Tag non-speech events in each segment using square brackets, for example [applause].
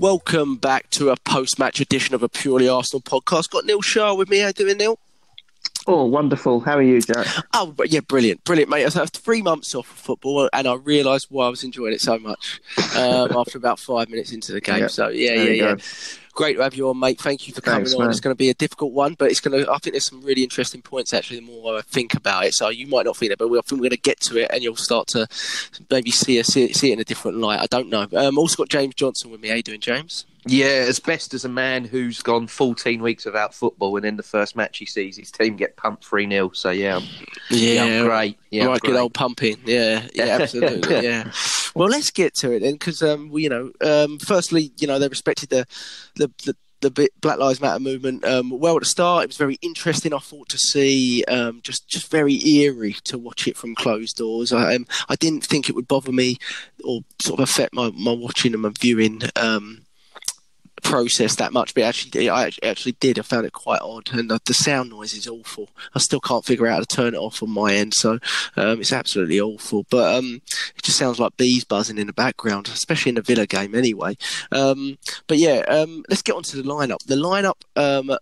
Welcome back to a post-match edition of a purely Arsenal podcast. Got Neil Shah with me. How you doing, Neil? Oh, wonderful. How are you, Jack? Oh, yeah, brilliant, brilliant, mate. I have three months off of football, and I realised why I was enjoying it so much um, [laughs] after about five minutes into the game. So, yeah, yeah, yeah. Great to have you on, mate. Thank you for coming Thanks, on. Man. It's going to be a difficult one, but it's going to. I think there's some really interesting points actually. The more I think about it, so you might not think it, but we, I think we're going to get to it, and you'll start to maybe see it, see see it in a different light. I don't know. Um, also got James Johnson with me. How you doing, James? Yeah, as best as a man who's gone 14 weeks without football, and in the first match he sees his team get pumped 3 0. So, yeah, yeah, yeah great. Yeah, right, good old pumping. Yeah, yeah, [laughs] absolutely. yeah. Well, let's get to it then, because, um, you know, um, firstly, you know, they respected the, the, the the Black Lives Matter movement um, well at the start. It was very interesting. I thought to see um, just just very eerie to watch it from closed doors. I um, I didn't think it would bother me or sort of affect my, my watching and my viewing um, process that much, but actually, I actually did. I found it quite odd, and the sound noise is awful. I still can't figure out how to turn it off on my end, so um, it's absolutely awful. But um, it just sounds like bees buzzing in the background, especially in the Villa game, anyway. Um, but yeah, um, let's get on to the lineup. The lineup. Um,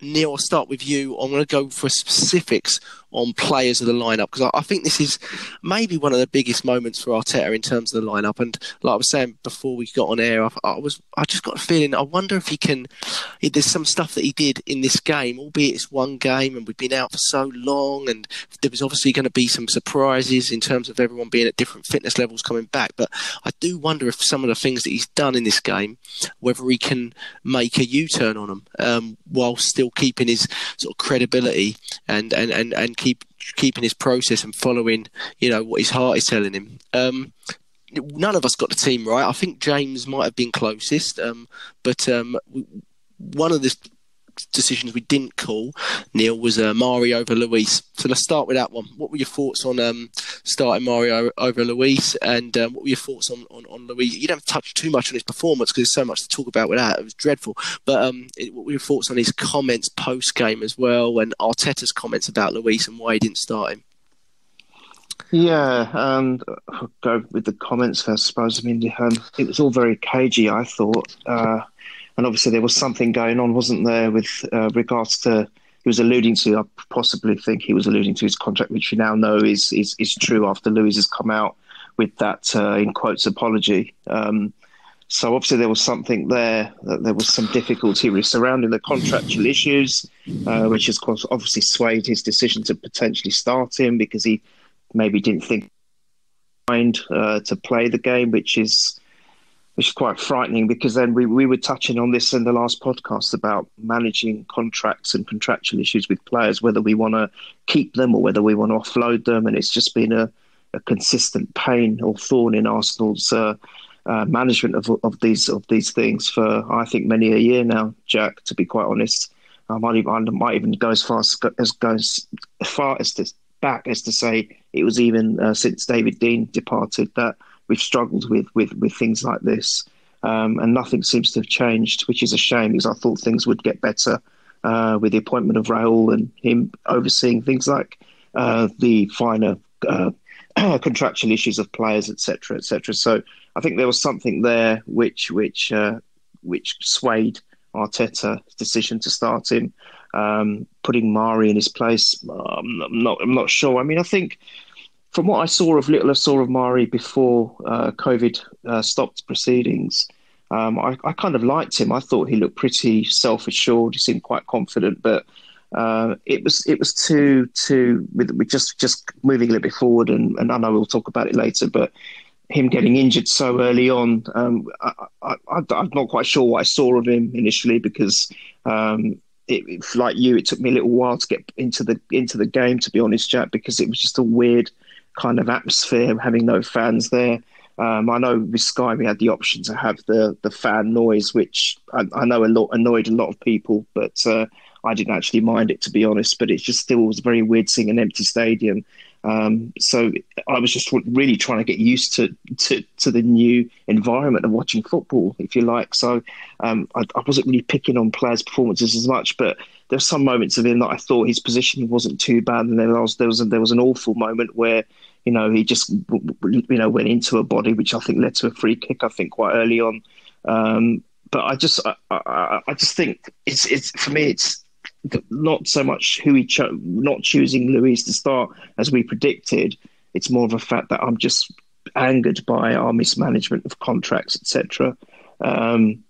Neil, I'll start with you. I'm going to go for specifics on players of the lineup because I, I, think this is maybe one of the biggest moments for Arteta in terms of the lineup. And like I was saying before we got on air, I, I was I just got a feeling. I wonder if he can. There's some stuff that he did in this game, albeit it's one game, and we've been out for so long, and there was obviously going to be some surprises in terms of everyone being at different fitness levels coming back. But I do wonder if some of the things that he's done in this game, whether he can make a U-turn on them um, while still keeping his sort of credibility and and and and keep keeping his process and following, you know, what his heart is telling him. Um, none of us got the team right. I think James might have been closest, um, but um, one of the decisions we didn't call, Neil, was uh, Mari over Luiz. So let's start with that one. What were your thoughts on um, starting Mario over Luiz, and um, what were your thoughts on, on, on Luiz? You don't touch too much on his performance because there's so much to talk about with that. It was dreadful. But um, it, what were your thoughts on his comments post game as well, and Arteta's comments about Luiz and why he didn't start him? Yeah, and I'll go with the comments. I suppose. I mean, um, it was all very cagey. I thought. Uh, and obviously there was something going on, wasn't there, with uh, regards to he was alluding to. I possibly think he was alluding to his contract, which we now know is is, is true after Luiz has come out with that uh, in quotes apology. Um, so obviously there was something there. That there was some difficulty surrounding the contractual issues, uh, which has obviously swayed his decision to potentially start him because he maybe didn't think mind uh, to play the game, which is which is quite frightening because then we, we were touching on this in the last podcast about managing contracts and contractual issues with players, whether we want to keep them or whether we want to offload them. And it's just been a, a consistent pain or thorn in Arsenal's uh, uh, management of, of these of these things for I think many a year now, Jack. To be quite honest, I might even, I might even go as far as, as as far as to back as to say it was even uh, since David Dein departed that we've struggled with with with things like this, um, and nothing seems to have changed, which is a shame because I thought things would get better uh, with the appointment of Raul and him overseeing things like uh, the finer uh, [clears throat] contractual issues of players, etc., etc. So I think there was something there which which uh, which swayed Arteta's decision to start him. Um, putting Mari in his place, um, I'm not. I'm not sure. I mean, I think from what I saw of little I saw of Mari before uh, COVID uh, stopped proceedings, um, I, I, kind of liked him. I thought he looked pretty self assured. He seemed quite confident, but uh, it was it was too too with, with, just just moving a little bit forward. And, and I know we'll talk about it later, but him getting injured so early on, um, I, am not quite sure what I saw of him initially because. Um, it, like you, it took me a little while to get into the into the game. To be honest, Jack, because it was just a weird kind of atmosphere, having no fans there. Um, I know with Sky we had the option to have the the fan noise, which I, I know a lot annoyed a lot of people, but uh, I didn't actually mind it to be honest. But it just still was very weird seeing an empty stadium. Um, so I was just really trying to get used to, to, to the new environment of watching football, if you like. So um, I, I, wasn't really picking on players' performances as much, but there's some moments of him that I thought his positioning wasn't too bad, and then there was there was, there was an awful moment where you know he just you know went into a body, which I think led to a free kick. I think quite early on. Um, but I just I, I, I just think it's it's for me it's not so much who he chose, not choosing Luiz to start as we predicted. It's more of a fact that I'm just angered by our mismanagement of contracts, etc. Um,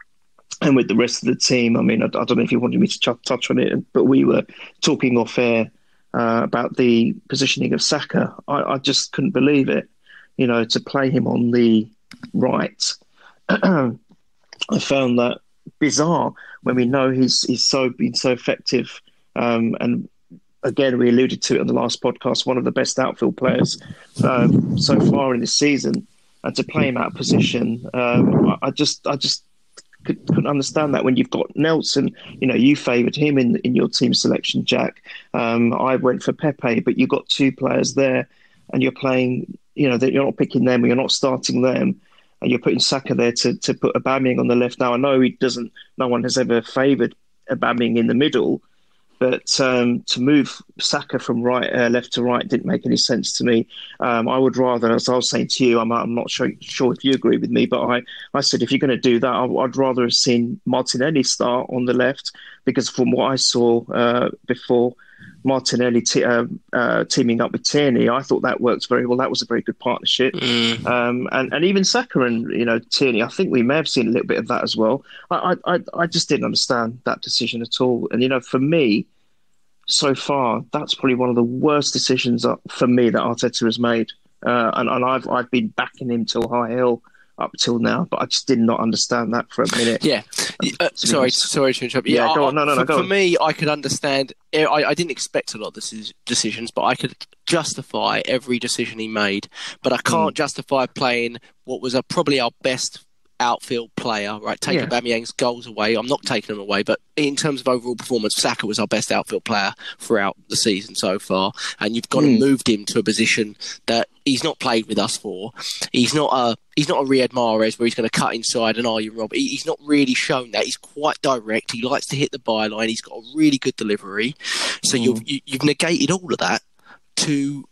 and with the rest of the team, I mean, I, I, don't know if you wanted me to ch- touch on it, but we were talking off air uh, about the positioning of Saka. I, I, just couldn't believe it. You know, to play him on the right, [clears throat] I found that bizarre when we know he's he's so been so effective. Um, and again, we alluded to it on the last podcast. One of the best outfield players um, so far in this season, and to play him out of position, um, I, just I just could, not understand that when you've got Nelson. You know, you favoured him in in your team selection, Jack. Um, I went for Pepe, but you've got two players there, and you're playing. You know that you're not picking them, you're not starting them and you're putting Saka there to, to put Aubameyang on the left. Now I know he doesn't. No one has ever favoured Aubameyang in the middle, but um, to move Saka from right uh, left to right didn't make any sense to me. Um, I would rather, as I was saying to you, I'm, I'm not sure, sure if you agree with me, but I, I said if you're going to do that, I, would rather have seen Martinelli start on the left because from what I saw uh, before Martinelli t- uh, uh, teaming up with Tierney, I thought that worked very well. That was a very good partnership. Mm. Um, and, and even Saka and you know Tierney, I think we may have seen a little bit of that as well. I, I, I just didn't understand that decision at all. And you know, for me, so far, that's probably one of the worst decisions for me that Arteta has made. Uh, and, and I've I've been backing him till high hill up till now, but I just did not understand that for a minute. Yeah, uh, sorry, sorry to interrupt. Yeah, yeah go on. No, no, no. For, for me, I could understand. I, I didn't expect a lot of decisions, but I could justify every decision he made. But I can't mm. justify playing what was a, probably our best outfield player, right? Take yeah. Aubameyang's goals away. I'm not taking them away, but in terms of overall performance, Saka was our best outfield player throughout the season so far. And you've gone mm. and moved him to a position that he's not played with us for. He's not a he's not a Riyad Mahrez where he's going to cut inside and Arjen Rob. He, he's not really shown that. He's quite direct. He likes to hit the byline. He's got a really good delivery. So mm. you've you, have you have negated all of that to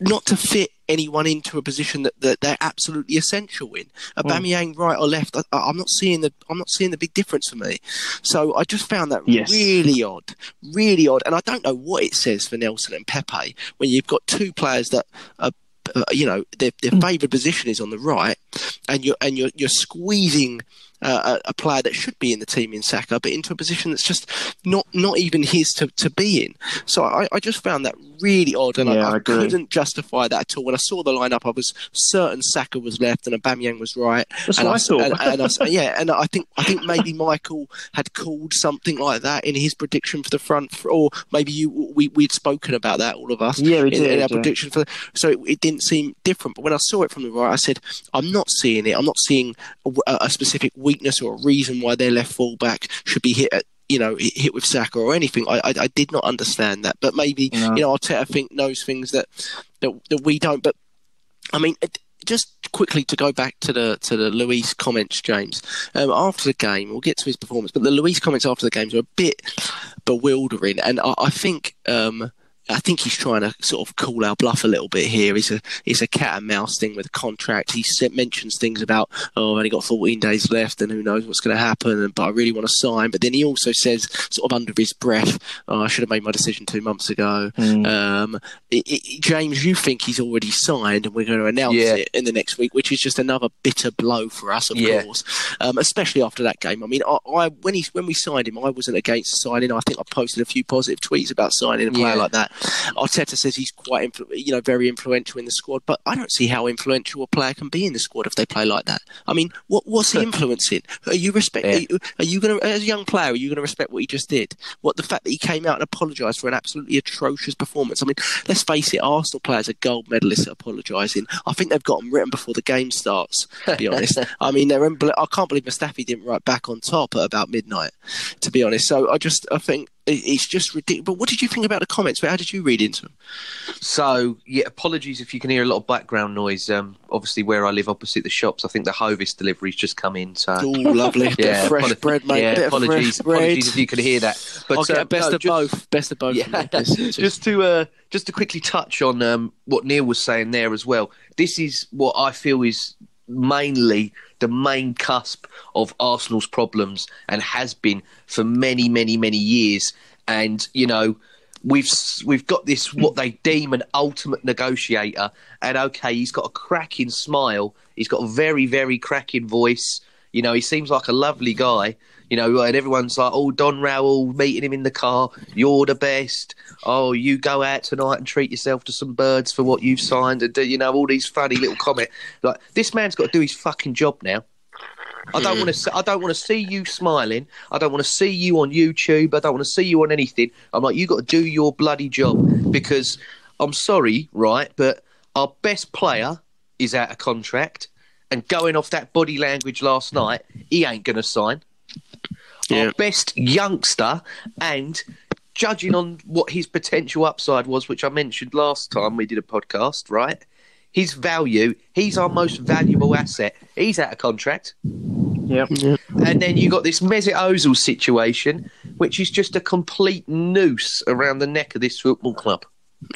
not to fit anyone into a position that, that they're absolutely essential in. Aubameyang, mm. right or left, I, am not seeing the I'm not seeing the big difference for me. So I just found that yes. really odd, really odd, and I don't know what it says for Nelson and Pepe when you've got two players that are. Uh, you know their, their mm. favoured position is on the right, and you're and you're you're squeezing uh, a, player that should be in the team in Saka, but into a position that's just not not even his to, to be in. So I, I just found that really odd, and yeah, I, I, I couldn't justify that at all. When I saw the lineup, I was certain Saka was left and Aubameyang was right. That's and what I, thought. And, and yeah, and I think I think maybe Michael had called something like that in his prediction for the front, or maybe you we we'd spoken about that all of us. Yeah, we in, did. In our yeah. prediction for, the, so it, it, didn't seem different. But when I saw it from the right, I said, I'm not seeing it. I'm not seeing a, a specific weakness or a reason why their left fullback should be hit at you know hit with Saka or anything. I I, I did not understand that, but maybe no. you know Arteta think knows things that that that we don't. But I mean. Just quickly to go back to the to the Luiz comments, James. Um, after the game, we'll get to his performance, but the Luiz comments after the games were a bit bewildering, and I, I think um, I think he's trying to sort of call our bluff a little bit here. He's a it's a cat and mouse thing with a contract. He mentions things about oh, I've only got 14 days left, and who knows what's going to happen. And, but I really want to sign. But then he also says, sort of under his breath, oh, I should have made my decision two months ago. Mm. Um, it, it, James, you think he's already signed, and we're going to announce yeah. it in the next week, which is just another bitter blow for us, of yeah. course. Um, especially after that game. I mean, I, I, when he when we signed him, I wasn't against signing. I think I posted a few positive tweets about signing a player yeah. like that. Arteta says he's quite, influ- you know, very influential in the squad, but I don't see how influential a player can be in the squad if they play like that. I mean, what what's he influencing? Are you respect? Yeah. Are you, are you going to, as a young player, are you going to respect what he just did? What the fact that he came out and apologised for an absolutely atrocious performance? I mean, let's face it, Arsenal players are gold medalists at apologising. I think they've got them written before the game starts. To be honest, [laughs] I mean, they're. Unbel- I can't believe Mustafi didn't write back on top at about midnight. To be honest, so I just I think it's just ridiculous. But what did you think about the comments? How did you read into them? So yeah, apologies if you can hear a lot of background noise. Um, obviously where I live opposite the shops, I think the Hovis delivery's just come in. So Oh, lovely. [laughs] Yeah, fresh apolo- bread, mate. Yeah, apologies, apologies if you can hear that. But I'll uh, best no, of just- both. Best of both. Yeah, mate. It's- it's- just to uh, just to quickly touch on um, what Neil was saying there as well. This is what I feel is mainly the main cusp of Arsenal's problems and has been for many, many, many years. And you know, we've we've got this what they deem an ultimate negotiator, and okay, he's got a cracking smile, he's got a very, very cracking voice. You know, he seems like a lovely guy. You know, and everyone's like, "Oh, Don Raul, meeting him in the car. You're the best. Oh, you go out tonight and treat yourself to some birds for what you've signed." And do, you know all these funny little comments. Like this man's got to do his fucking job now. I don't want to. Hmm. I don't want to see you smiling. I don't want to see you on YouTube. I don't want to see you on anything. I'm like, you got to do your bloody job because I'm sorry, right? But our best player is out of contract, and going off that body language last night, he ain't going to sign. Yeah. Our best youngster, and judging on what his potential upside was, which I mentioned last time we did a podcast, right? His value, he's our most valuable asset. He's out of contract. Yep. And then you got this Mesut Ozil situation, which is just a complete noose around the neck of this football club.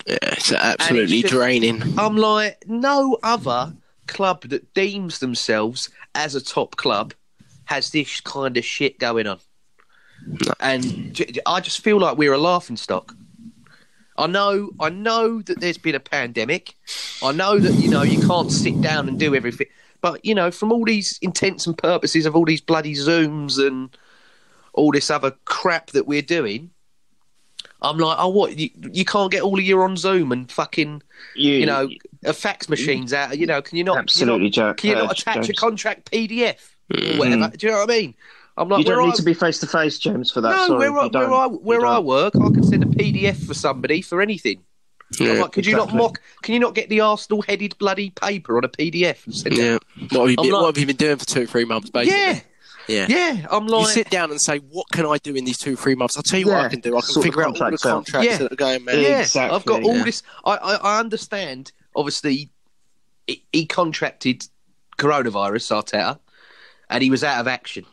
Yeah, it's absolutely just- draining. I'm like, no other club that deems themselves as a top club has this kind of shit going on. And I just feel like we're a laughing stock. I know, I know that there's been a pandemic. I know that you know you can't sit down and do everything, but you know, from all these intents and purposes of all these bloody zooms and all this other crap that we're doing, I'm like, oh, what? You, you can't get all of your on Zoom and fucking You, you know, a fax machine's out. You know, can you not? Absolutely, you not, Jack. Can you not attach a contract PDF or mm. whatever? Do you know what I mean? I'm like, you don't need I, to be face to face, James, for that. no, Sorry, where, I, where. I, where I work, I can send a PDF for somebody for anything. I'm like, could you not mock? Can you not get the Arsenal headed bloody paper on a PDF and send it? Yeah. What have, you I'm been, like- what have you been doing for two, three months, basically? Yeah, Yeah. yeah. I'm You like, sit down and say, "What can I do in these two, three months?" I'll tell you what I can do. I can sort figure out all the contracts contracts Yeah. that are going, man. yeah, Exactly, I've got all yeah. this. I, I, I understand. Obviously, he, he contracted coronavirus, Arteta, and he was out of action.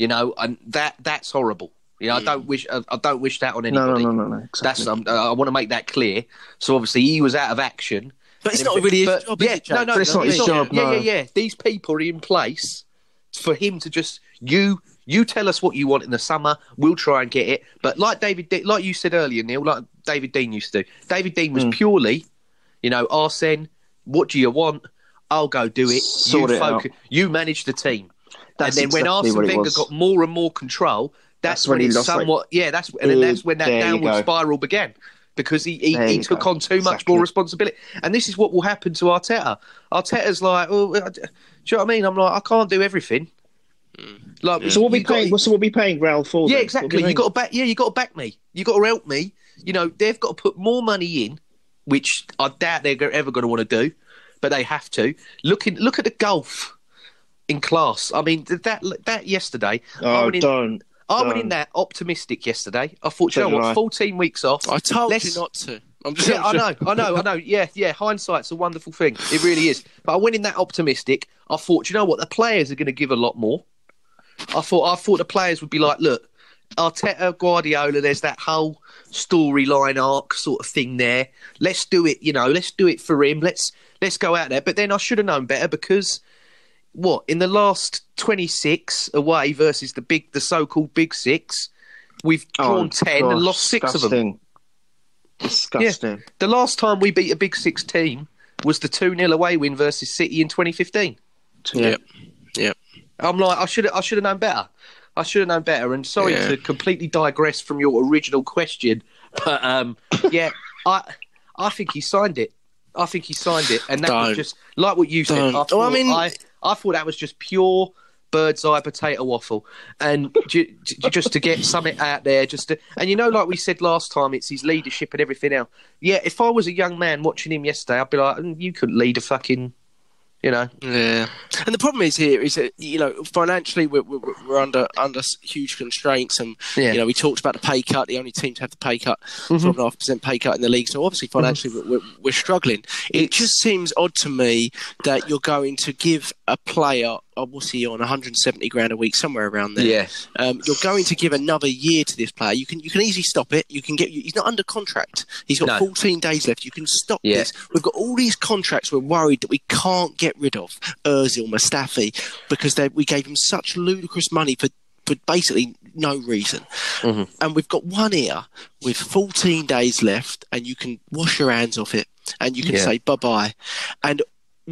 You know, and that that's horrible. You know, I don't wish I, I don't wish that on No, no, no, no, no. Exactly. That's um, I want to make that clear. So obviously, he was out of action. But it's not really his but- job, yeah, is it, no, no, But it's not his job, Yeah, no. yeah, yeah. These people are in place for him to just you. You tell us what you want in the summer. We'll try and get it. But like David, De- like you said earlier, Neil, like David Dein used to do. David Dein Hmm. was purely, you know, Arsene. What do you want? I'll go do it. Sort you it out. You manage the team. That's and then when exactly Arsene Wenger got more and more control, that's, That's when, when he it's lost, like- somewhat. yeah, that's and then that's when that downward spiral began because he he, he took go. on too much Exactly. more responsibility. And this is what will happen to Arteta. Arteta's like, oh, do you know what I mean? I'm like, I can't do everything. Mm. Like, So we'll be you got- So we'll be paying Raul for. yeah, then? exactly. We'll You got to paying- back. Yeah, you got to back me. You got to help me. You know, they've got to put more money in, which I doubt they're ever going to want to do, but they have to. Look in, look at the golf in class. I mean, that that yesterday. I Oh, went in, don't. I went don't. in that optimistic yesterday. I thought, you know what, 14 weeks off. I told let's- you not to. I'm just, Yeah, I know, I know, I know. Yeah, yeah. Hindsight's a wonderful thing. It really is. But I went in that optimistic. I thought, you know what, the players are going to give a lot more. I thought, I thought the players would be like, look, Arteta, Guardiola. There's that whole storyline arc sort of thing there. Let's do it. You know, let's do it for him. Let's let's go out there. But then I should have known better because what in the last 26 away versus the big, the so-called big six, we've drawn 10 and lost six of them. disgusting. Disgusting. The last time we beat a Big Six team was the 2 0 away win versus City in 2015. Yeah. Yep. I'm like, I should I should have known better. I should have known better. And sorry Yeah. to completely digress from your original question But um, [laughs] yeah, I I think he signed it. I think he signed it, and that Don't. was just like what you said. Don't. I, Well, I mean- I I thought that was just pure bird's eye potato waffle, and ju- ju- just to get something out there, just to, and you know, like we said last time, it's his leadership and everything else. Yeah, if I was a young man watching him yesterday, I'd be like, "Mm, you couldn't lead a fucking, you know, Yeah, and the problem is here is that you know financially we're, we're, we're under under huge constraints, and Yeah. you know we talked about the pay cut. The only team to have the pay cut, mm-hmm. twelve and a half percent pay cut in the league. So obviously mm-hmm. financially we're, we're, we're struggling. It just seems odd to me that you're going to give a player, oh, see you on, 170 grand a week, somewhere around there. Yes. Um, you're going to give another year to this player. You can you can easily stop it. You can get. He's not under contract. He's got No. 14 days left. You can stop Yeah. this. We've got all these contracts. We're worried that we can't get rid of Özil, Mustafi, because they, we gave him such ludicrous money for for basically no reason. Mm-hmm. And we've got one ear with 14 days left, and you can wash your hands off it, and you can Yeah. say bye bye. And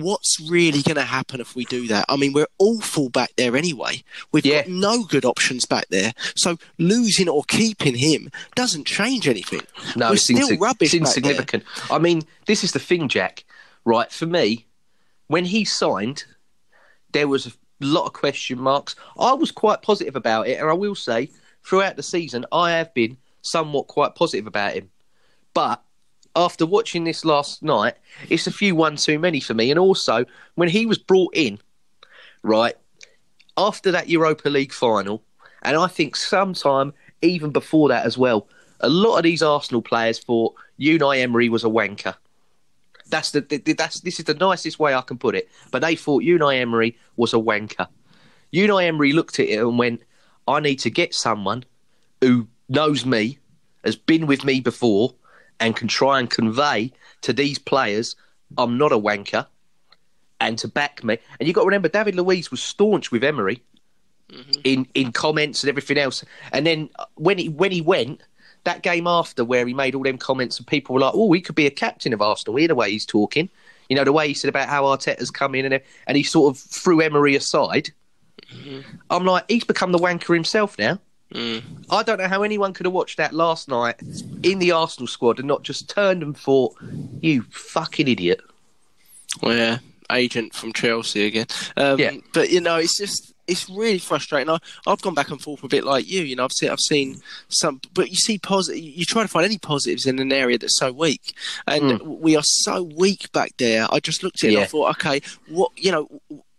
what's really going to happen if we do that? I mean, we're awful back there anyway. We've Yeah. got no good options back there. So losing or keeping him doesn't change anything. No, we're it's, still insig- rubbish. it's insignificant. I mean, this is the thing, Jack. Right for me, when he signed, there was a lot of question marks. I was quite positive about it, and I will say, throughout the season, I have been somewhat quite positive about him. But after watching this last night, it's a few one too many for me. And also, when he was brought in, right after that Europa League final, and I think sometime even before that as well, a lot of these Arsenal players thought Unai Emery was a wanker. That's the, that's this is the nicest way I can put it. But they thought Unai Emery was a wanker. Unai Emery looked at it and went, "I need to get someone who knows me, has been with me before, and can try and convey to these players I'm not a wanker, and to back me." And you've got to remember, David Luiz was staunch with Emery in in comments and everything else. And then uh, when he when he went that game after, where he made all them comments, and people were like, "Oh, he could be a captain of Arsenal." Hear the way he's talking, you know, the way he said about how Arteta's come in, and and he sort of threw Emery aside. I'm like, he's become the wanker himself now. I don't know how anyone could have watched that last night in the Arsenal squad and not just turned and thought, "You fucking idiot." Well, yeah, agent from Chelsea again. Um, Yeah. But you know, it's just it's really frustrating. I, I've gone back and forth a bit like you. You know, I've seen I've seen some, but you see positive. You try to find any positives in an area that's so weak, and we are so weak back there. I just looked at it and I. Thought, okay, what you know,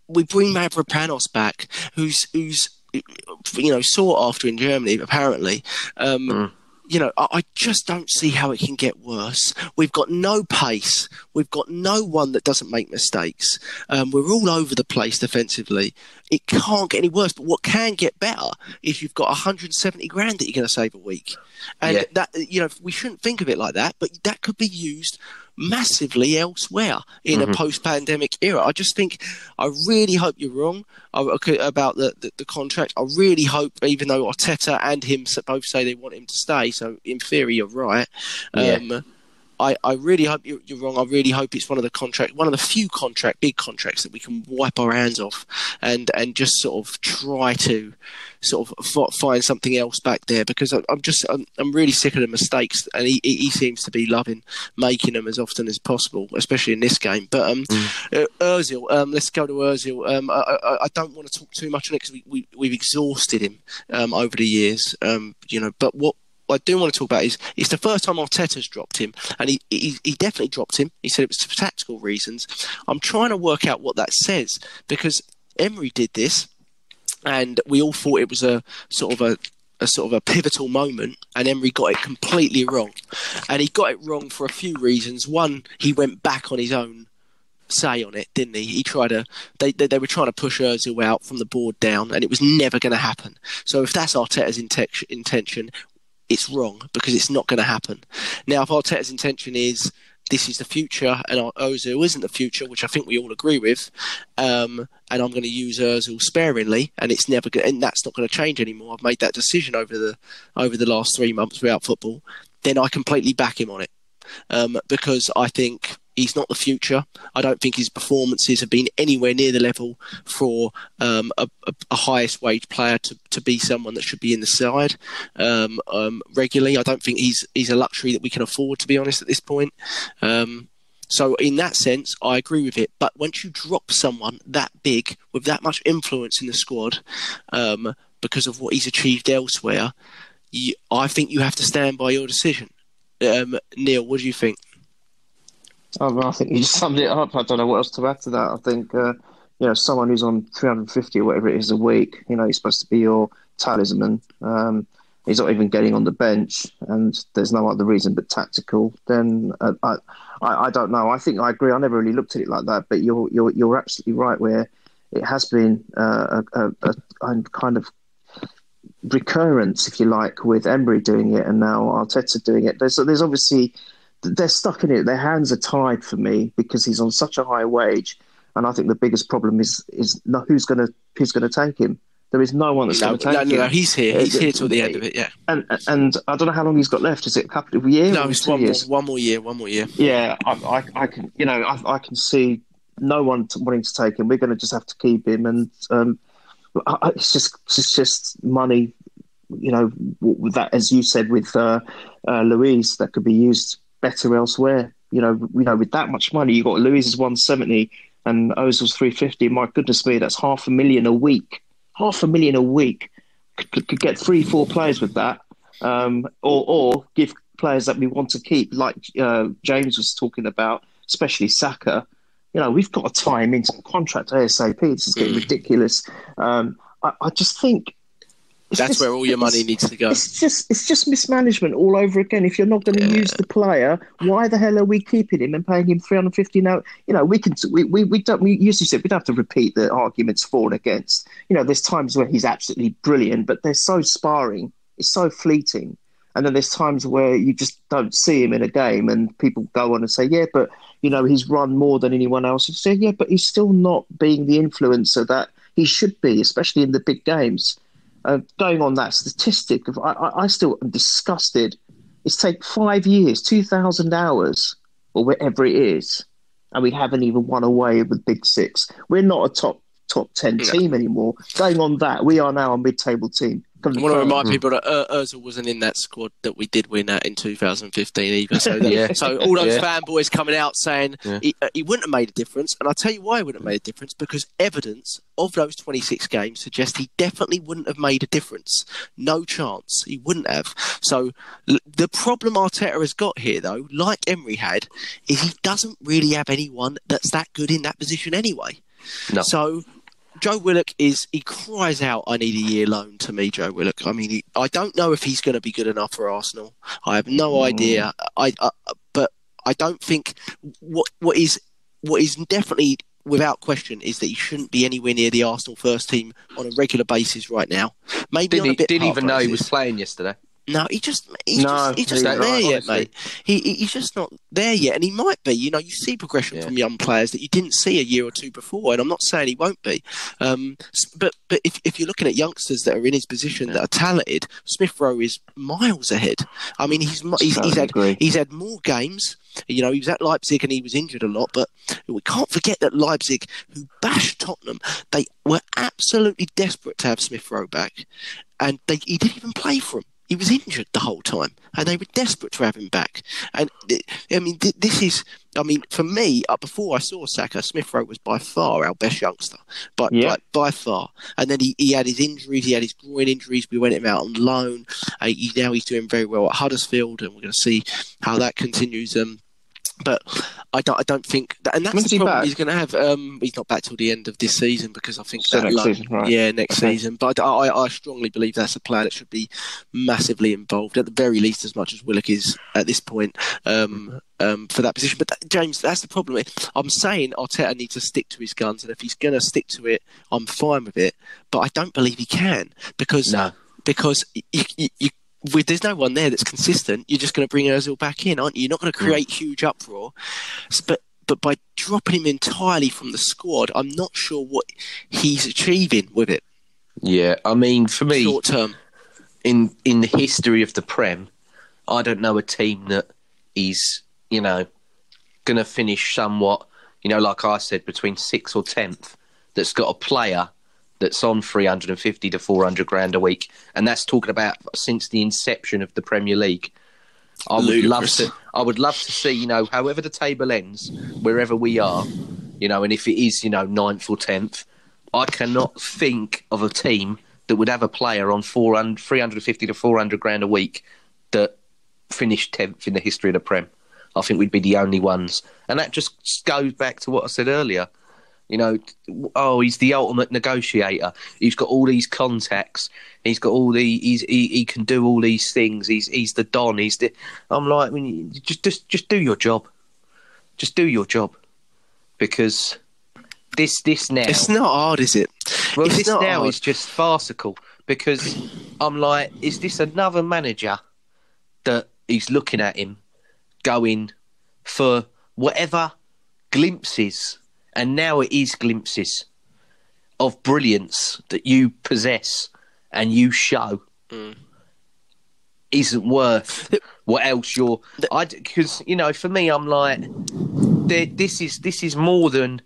we bring Mavropanos back, who's who's you know sought after in Germany apparently. Um, Hmm. you know, I, I just don't see how it can get worse. We've got no pace. We've got no one that doesn't make mistakes. Um, we're all over the place defensively. It can't get any worse. But what can get better is you've got 170 grand that you're going to save a week, and Yeah. that you know we shouldn't think of it like that, but that could be used massively elsewhere in Mm-hmm. a post-pandemic era. I just think, I really hope you're wrong uh, about the, the, the contract. I really hope, even though Arteta and him both say they want him to stay, so in theory you're right. Yeah. Um, I, I really hope you're, you're wrong. I really hope it's one of the contract, one of the few contract, big contracts that we can wipe our hands off, and and just sort of try to sort of f- find something else back there because I, I'm just I'm, I'm really sick of the mistakes, and he, he seems to be loving making them as often as possible, especially in this game. But um, uh, Özil, um, let's go to Özil. Um, I, I, I don't want to talk too much on it because we, we we've exhausted him um over the years. Um, you know, but what I do want to talk about is it's the first time Arteta's dropped him, and he, he he definitely dropped him. He said it was for tactical reasons. I'm trying to work out what that says because Emery did this, and we all thought it was a sort of a a sort of a pivotal moment, and Emery got it completely wrong, and he got it wrong for a few reasons. One, he went back on his own say on it, didn't he? He tried to. They they, they were trying to push Özil out from the board down, and it was never going to happen. So if that's Arteta's inten- intention, it's wrong because it's not going to happen. Now, if Arteta's intention is this is the future and Ozil isn't the future, which I think we all agree with, um, and I'm going to use Ozil sparingly, and it's never going, and that's not going to change anymore. I've made that decision over the over the last three months without football. Then I completely back him on it um, because I think He's not the future. I don't think his performances have been anywhere near the level for um, a, a, a, highest wage player to, to be someone that should be in the side um, um, regularly. I don't think he's he's a luxury that we can afford, to be honest, at this point. Um, so in that sense, I agree with it. But once you drop someone that big with that much influence in the squad um, because of what he's achieved elsewhere, you, I think you have to stand by your decision. Um, Neil, what do you think? Oh, I think you just summed it up. I don't know what else to add to that. I think uh, you know someone who's on 350 or whatever it is a week. You know, he's supposed to be your talisman. Um, he's not even getting on the bench, and there's no other reason but tactical. Then uh, I, I, I, don't know. I think I agree. I never really looked at it like that, but you're you're you're absolutely right. Where it has been uh, a, a, a, kind of recurrence, if you like, with Emery doing it and now Arteta doing it. There's there's obviously they're stuck in it. Their hands are tied for me because he's on such a high wage, and I think the biggest problem is is who's going to who's going to take him. There is no one that's no, going to take no, him. No, no, he's here. He's here till the end of it. Yeah. And and I don't know how long he's got left. Is it a couple of years? No, it's one years? more, one more year. One more year. Yeah, I, I, I can you know I, I can see no one wanting to take him. We're going to just have to keep him, and um, I, it's just it's just money. You know, that as you said with uh, uh, Luiz, that could be used better elsewhere. You know, you know, with that much money, you got Luiz's one seventy and Ozil's three fifty. My goodness me, that's half a million a week. Half a million a week could, could get three, four players with that, um, or or give players that we want to keep, like uh, James was talking about, especially Saka. You know, we've got to tie him into the contract ASAP. This is getting mm. ridiculous. Um, I, I just think that's just, where all your money needs to go. It's just it's just mismanagement all over again. If you're not going to yeah. use the player, why the hell are we keeping him and paying him three hundred fifty now? You know, we can we, we, we don't we usually say we don't have to repeat the arguments for and against. You know, there's times where he's absolutely brilliant, but they're so sparring, it's so fleeting. And then there's times where you just don't see him in a game, and people go on and say, "Yeah, but you know he's run more than anyone else." You say, "Yeah, but he's still not being the influencer that he should be, especially in the big games." Uh, going on that statistic of I, I, still am disgusted. It's take five years, two thousand hours, or whatever it is, and we haven't even won away with Big Six. We're not a top top ten team anymore. Going on that, we are now a mid-table team. I want to remind people that uh, Ozil wasn't in that squad that we did win at in 2015 either. So, that, [laughs] yeah. so all those yeah. fanboys coming out saying yeah. he, uh, he, wouldn't have made a difference, and I'll tell you why he wouldn't have made a difference because evidence of those 26 games suggests he definitely wouldn't have made a difference. No chance he wouldn't have. So l- the problem Arteta has got here, though, like Emery had, is he doesn't really have anyone that's that good in that position anyway. No. So Joe Willock is he cries out, "I need a year loan." To me, Joe Willock. I mean, he, I don't know if he's going to be good enough for Arsenal. I have no mm. idea. I, I, but I don't think what what is what is definitely without question is that he shouldn't be anywhere near the Arsenal first team on a regular basis right now. Maybe didn't, he, didn't even know he was playing yesterday. No, he just he's no, just, he's just not there right, yet, honestly. mate. He, he's just not there yet, and he might be. You know, you see progression yeah. from young players that you didn't see a year or two before, and I'm not saying he won't be. Um, but but if if you're looking at youngsters that are in his position yeah. that are talented, Smith Rowe is miles ahead. I mean, he's he's, he's had agree. he's had more games. You know, he was at Leipzig and he was injured a lot, but we can't forget that Leipzig, who bashed Tottenham, they were absolutely desperate to have Smith Rowe back, and they, he didn't even play for them he was injured the whole time, and they were desperate to have him back. And I mean, this is, I mean, for me, uh, before I saw Saka, Smith Rowe was by far our best youngster, but yeah. by, by, far. And then he, he had his injuries, he had his groin injuries. We went him out on loan. Uh, he, now he's doing very well at Huddersfield, and we're going to see how that continues. Um, but I don't, I don't think that, and that's When's the problem he he's going to have. Um, he's not back till the end of this season because I think so that next season, right. yeah, next okay. season. But I, I strongly believe that's a player that should be massively involved at the very least, as much as Willock is at this point. Um, um, for that position, but that, James, that's the problem. I'm saying Arteta needs to stick to his guns, and if he's going to stick to it, I'm fine with it. But I don't believe he can because no. because you, you, you with there's no one there that's consistent, you're just going to bring Özil back in, aren't you? You're not going to create mm. huge uproar, but but by dropping him entirely from the squad, I'm not sure what he's achieving with it. Yeah, I mean, for me, short term, in in the history of the Prem, I don't know a team that is you know going to finish somewhat, you know, like I said, between sixth or tenth, that's got a player that's on 350 to 400 grand a week, and that's talking about since the inception of the Premier League. I would Ludicrous. love to. I would love to see, you know, however the table ends, wherever we are, you know, and if it is, you know, ninth or tenth, I cannot think of a team that would have a player on 400, 350 to 400 grand a week that finished 10th in the history of the Prem. I think we'd be the only ones. And that just goes back to what I said earlier. You know, oh, he's the ultimate negotiator. He's got all these contacts. He's got all the. He's he, he can do all these things. He's he's the don. He's the. I'm like, I mean, just just just do your job. Just do your job, because this this now. It's not hard, is it? Well, It's this now hard. is just farcical because I'm like, is this another manager that he's looking at him going for whatever glimpses, and now it is glimpses of brilliance that you possess and you show Mm. isn't worth what else you're. I because you know, for me, I'm like, this is this is more than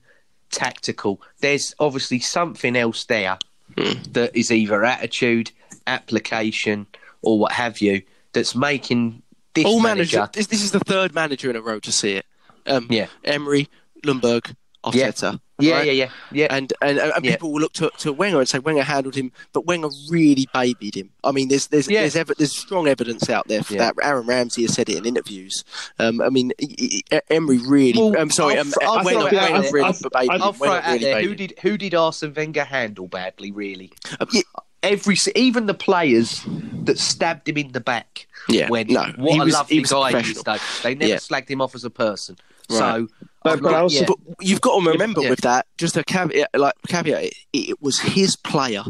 tactical. There's obviously something else there that is either attitude, application, or what have you that's making this All manager. manager. This, this is the third manager in a row to see it. Um, Yeah. Emery, Ljungberg. Arteta. yeah, right? yeah, yeah, yeah. And and, and Yeah. people will look to, to Wenger and say Wenger handled him, but Wenger really babied him. I mean, there's there's Yeah. there's, ev- there's strong evidence out there for Yeah. that. Aaron Ramsey has said it in interviews. Um, I mean, Emery really. Well, I'm sorry, I'll um, I'll Wenger, Wenger really I'll- babied I'll him. throw Wenger it out really babied Who did who did Arsene Wenger handle badly? Really, Um, yeah, every even the players that stabbed him in the back. Yeah, when no, what he a was- lovely guy he is. They never Yeah. slagged him off as a person. Right. So, But- but I also-. But you've got to remember Yeah. with that, just a caveat, like caveat, it, it was his player.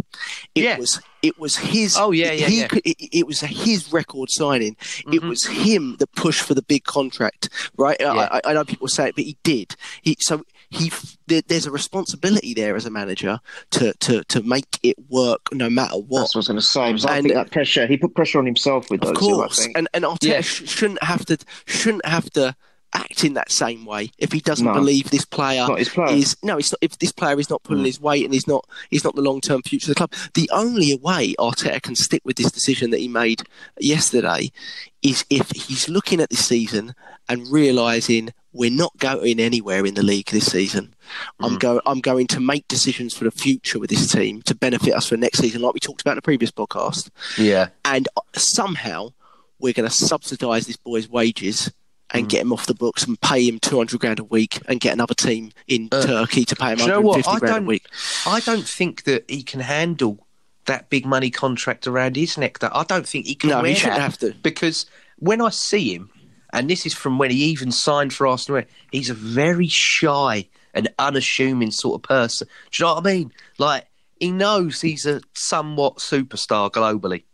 It Yeah. was it was his. Oh, yeah, yeah, he yeah. Could, it, it was his record signing. It Mhm. was him that pushed for the big contract, right? I, I, I know people say it, but he did. He so he there, there's a responsibility there as a manager to to to make it work no matter what. That's what I was going to say. Because I think that pressure, he put pressure on himself with Of those. two, I course, think. and and Arteta Yeah. sh- shouldn't have to shouldn't have to act in that same way if he doesn't No. believe this player player. is no, it's not. If this player is not pulling Mm. his weight and he's not, he's not the long term future of the club. The only way Arteta can stick with this decision that he made yesterday is if he's looking at this season and realizing we're not going anywhere in the league this season. I'm going. I'm going to make decisions for the future with this team to benefit us for next season, like we talked about in the previous podcast. yeah, And somehow we're going to subsidise this boy's wages Mm. and get him off the books and pay him 200 grand a week and get another team in Uh, Turkey to pay him do you know 150 I grand a don't- week. I don't think that he can handle that big money contract around his neck. That I don't think he can No, he shouldn't have to. because when I see him, and this is from when he even signed for Arsenal, he's a very shy and unassuming sort of person. Do you know what I mean? Like he knows he's a somewhat superstar globally.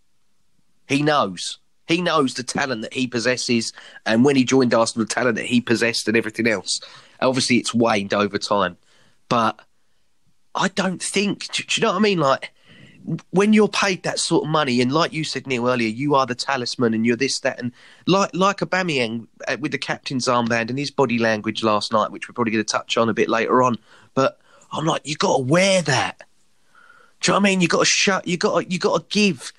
He knows. He knows the talent that he possesses, and when he joined Arsenal, the talent that he possessed, and everything else. Obviously, it's waned over time, but I don't think. Do, do you know what I mean? Like when you're paid that sort of money, and like you said, Neil earlier, you are the talisman, and you're this, that, and like like Aubameyang uh, with the captain's armband and his body language last night, which we're probably going to touch on a bit later on. But I'm like, you got to wear that. Do you know what I mean? You got to shut. You got you got to give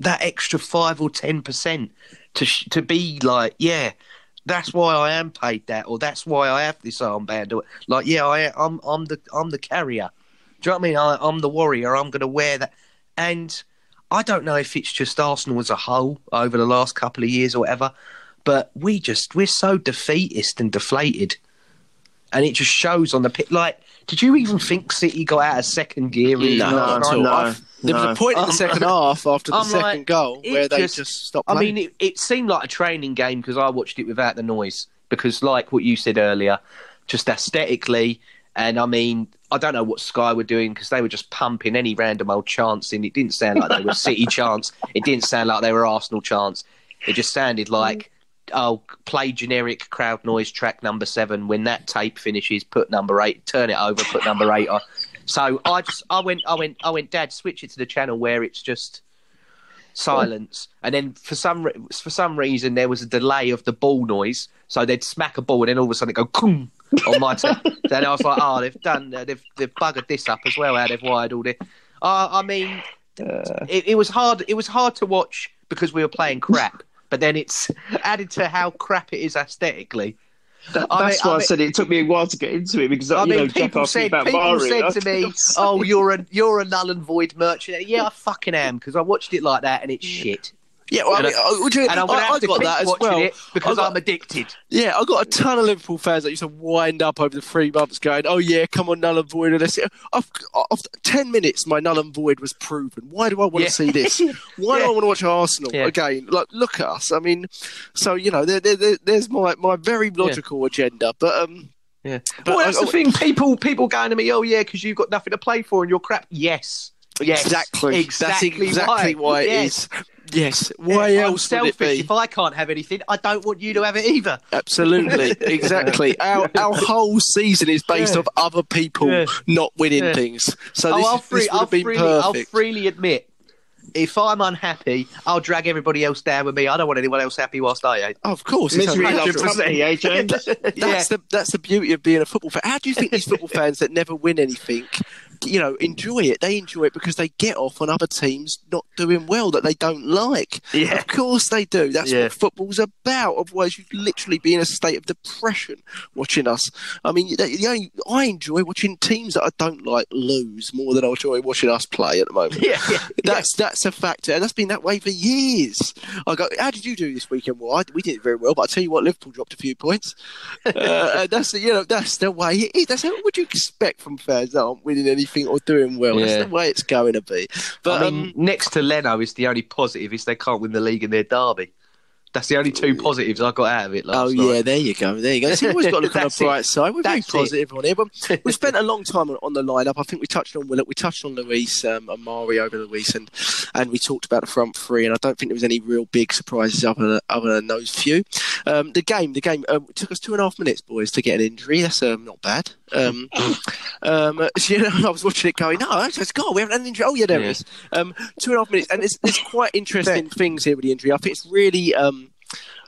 that extra five or ten percent to sh- to be like, yeah, that's why I am paid that, or that's why I have this armband, or like, yeah, I, I'm I'm the I'm the carrier. Do you know what I mean? I, I'm the warrior. I'm going to wear that, and I don't know if it's just Arsenal as a whole over the last couple of years or whatever, but we just we're so defeatist and deflated, and it just shows on the pit. Like, did you even think City got out of second gear? in No, last not at night? all. no, There was a point in the second half after the I'm second like, goal where they just- just, stopped I mean, it, it seemed like a training game because I watched it without the noise. Because, like what you said earlier, just aesthetically, and I mean, I don't know what Sky were doing because they were just pumping any random old chants in. It didn't sound like they were City [laughs] chants. It didn't sound like they were Arsenal chants. It just sounded like, oh, play generic crowd noise track number seven. When that tape finishes, put number eight, turn it over, put number eight on. So I just, I went, I went, I went, Dad, switch it to the channel where it's just silence, and then for some re- for some reason there was a delay of the ball noise, so they'd smack a ball, and then all of a sudden go boom on my [laughs] team. then I was like, oh, they've done, uh, they've they've buggered this up as well. How they've wired all this. Uh, I mean, it, it was hard. It was hard to watch because we were playing crap. But then it's [laughs] added to how crap it is aesthetically. That, I that's mean- why I I, said it took me a while to get into it because I you mean, know people said about people Mari. said to me, [laughs] "Oh, you're a you're a null and void merchant." Yeah, I fucking am because I watched it like that and it's shit. Yeah, well, I And, mean, I- I, would you- And I'm gonna I, I to got that as well. it because I got- I'm addicted. Yeah, I got a ton of Liverpool fans that used to wind up over the three months going, oh, yeah, come on, null and void. And I said, after, 10 minutes, my null and void was proven. Why do I want Yeah. to see this? [laughs] Why do I want to watch Arsenal Yeah. again? Like, look at us. I mean, so, you know, there, there, there- there's my, my very logical agenda. But, um, Yeah, But well, that's I- the thing. People people going to me, "Oh yeah, because you've got nothing to play for and you're crap." Yes, yes, exactly. exactly, That's exactly why, it yes. is. Yes. [laughs] Why I'm else would it selfish. be? If I can't have anything, I don't want you to have it either. Absolutely, [laughs] exactly. Our our whole season is based Yeah. off other people Yeah. not winning Yeah. things. So oh, this, I'll, this free, would I'll, have been freely, I'll freely admit, if I'm unhappy, I'll drag everybody else down with me. I don't want anyone else happy whilst I ain't. Oh, of course, it's Misery only loves company, eh, James? [laughs] That's Yeah. the that's the beauty of being a football fan. How do you think these football fans that never win anything, you know, enjoy it? They enjoy it because they get off on other teams not doing well that they don't like. Yeah. Of course they do. That's Yeah. what football's about. Otherwise, you'd literally be in a state of depression watching us. I mean, the, only, I enjoy watching teams that I don't like lose more than I enjoy watching us play at the moment. [laughs] Yeah, yeah. [laughs] That's that's a factor, and that's been that way for years. I go, how did you do this weekend? Well, I, we did very well, but I tell you what, Liverpool dropped a few points. [laughs] uh, and that's the, you know that's the way it is. That's what would you expect from fans that aren't winning anything or doing well. Yeah. That's the way it's going to be. But I mean, um, next to Leno is the only positive is they can't win the league in their derby. That's the only two positives I got out of it Oh night. yeah, there you go. There you go. So you always [laughs] got to look on the That's it. bright side. We're very That's it. positive on here, but we [laughs] spent a long time on, on the lineup. I think we touched on Willock, we touched on Luiz um, and Mari over Luiz, and and we talked about the front three. And I don't think there was any real big surprises other than, other than those few. Um, the game, the game um, it took us two and a half minutes, boys, to get an injury. That's um, not bad. Um, um, so, you know, [laughs] I was watching it going, no, it's God, we haven't had an injury. Oh yeah, there yeah. is. Um, two and a half minutes, and there's, there's quite interesting things here with the injury. I think it's really. Um,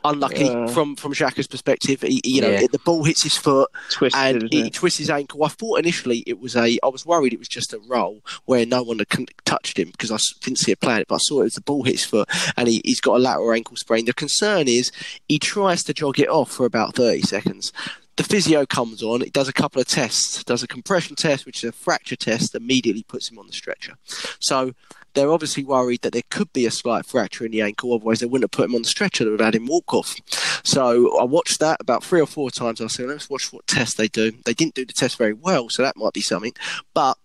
Unlucky Uh. from from Xhaka's perspective, he, you know, Yeah. the ball hits his foot Twisted, and he it? twists his ankle. I thought initially it was a. I was worried it was just a roll where no one had touched him because I didn't see it playing it, but I saw it was the ball hits his foot and he, he's got a lateral ankle sprain. The concern is he tries to jog it off for about thirty seconds. The physio comes on, it does a couple of tests, does a compression test, which is a fracture test, immediately puts him on the stretcher. So they're obviously worried that there could be a slight fracture in the ankle, otherwise they wouldn't have put him on the stretcher, they would have had him walk off. So I watched that about three or four times. I said, let's watch what test they do. They didn't do the test very well, so that might be something. But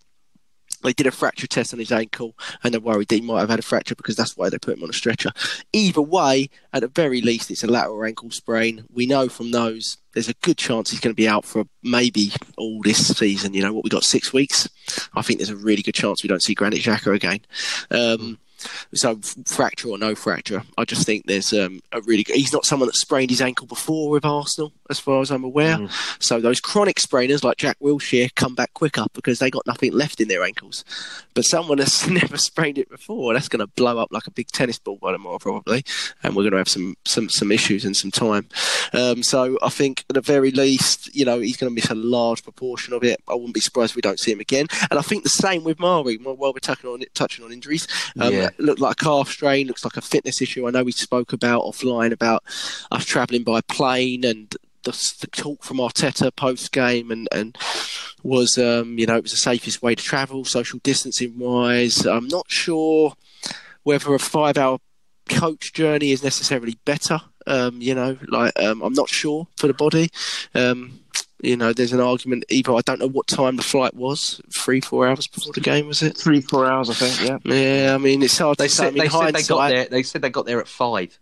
they did a fracture test on his ankle, and they're worried that he might have had a fracture because that's why they put him on a stretcher. Either way, at the very least, it's a lateral ankle sprain. We know from those there's a good chance he's going to be out for maybe all this season. You know what? We got six weeks. I think there's a really good chance we don't see Granit Xhaka again. Um, so fracture or no fracture, I just think there's um, a really. Good, he's not someone that sprained his ankle before with Arsenal, as far as I'm aware. So those chronic sprainers like Jack Wilshere come back quicker because they got nothing left in their ankles. But someone that's [laughs] never sprained it before, that's going to blow up like a big tennis ball by tomorrow probably, and we're going to have some some some issues and some time. Um, so I think at the very least, you know, he's going to miss a large proportion of it. I wouldn't be surprised if we don't see him again. And I think the same with Mari. While we're touching on touching on injuries, um, Yeah. looked like a calf strain, looks like a fitness issue. I know we spoke about offline about us travelling by plane and the, the talk from Arteta post game and, and was um, you know it was the safest way to travel, social distancing wise. I'm not sure whether a five hour coach journey is necessarily better. Um, you know, like um, I'm not sure for the body. Um, you know, there's an argument. Either I don't know what time the flight was, three, four hours before the game, was it? Three, four hours, I think. Yeah. Yeah, I mean, it's hard They to say. I said mean, they said they got there. They said they got there at five.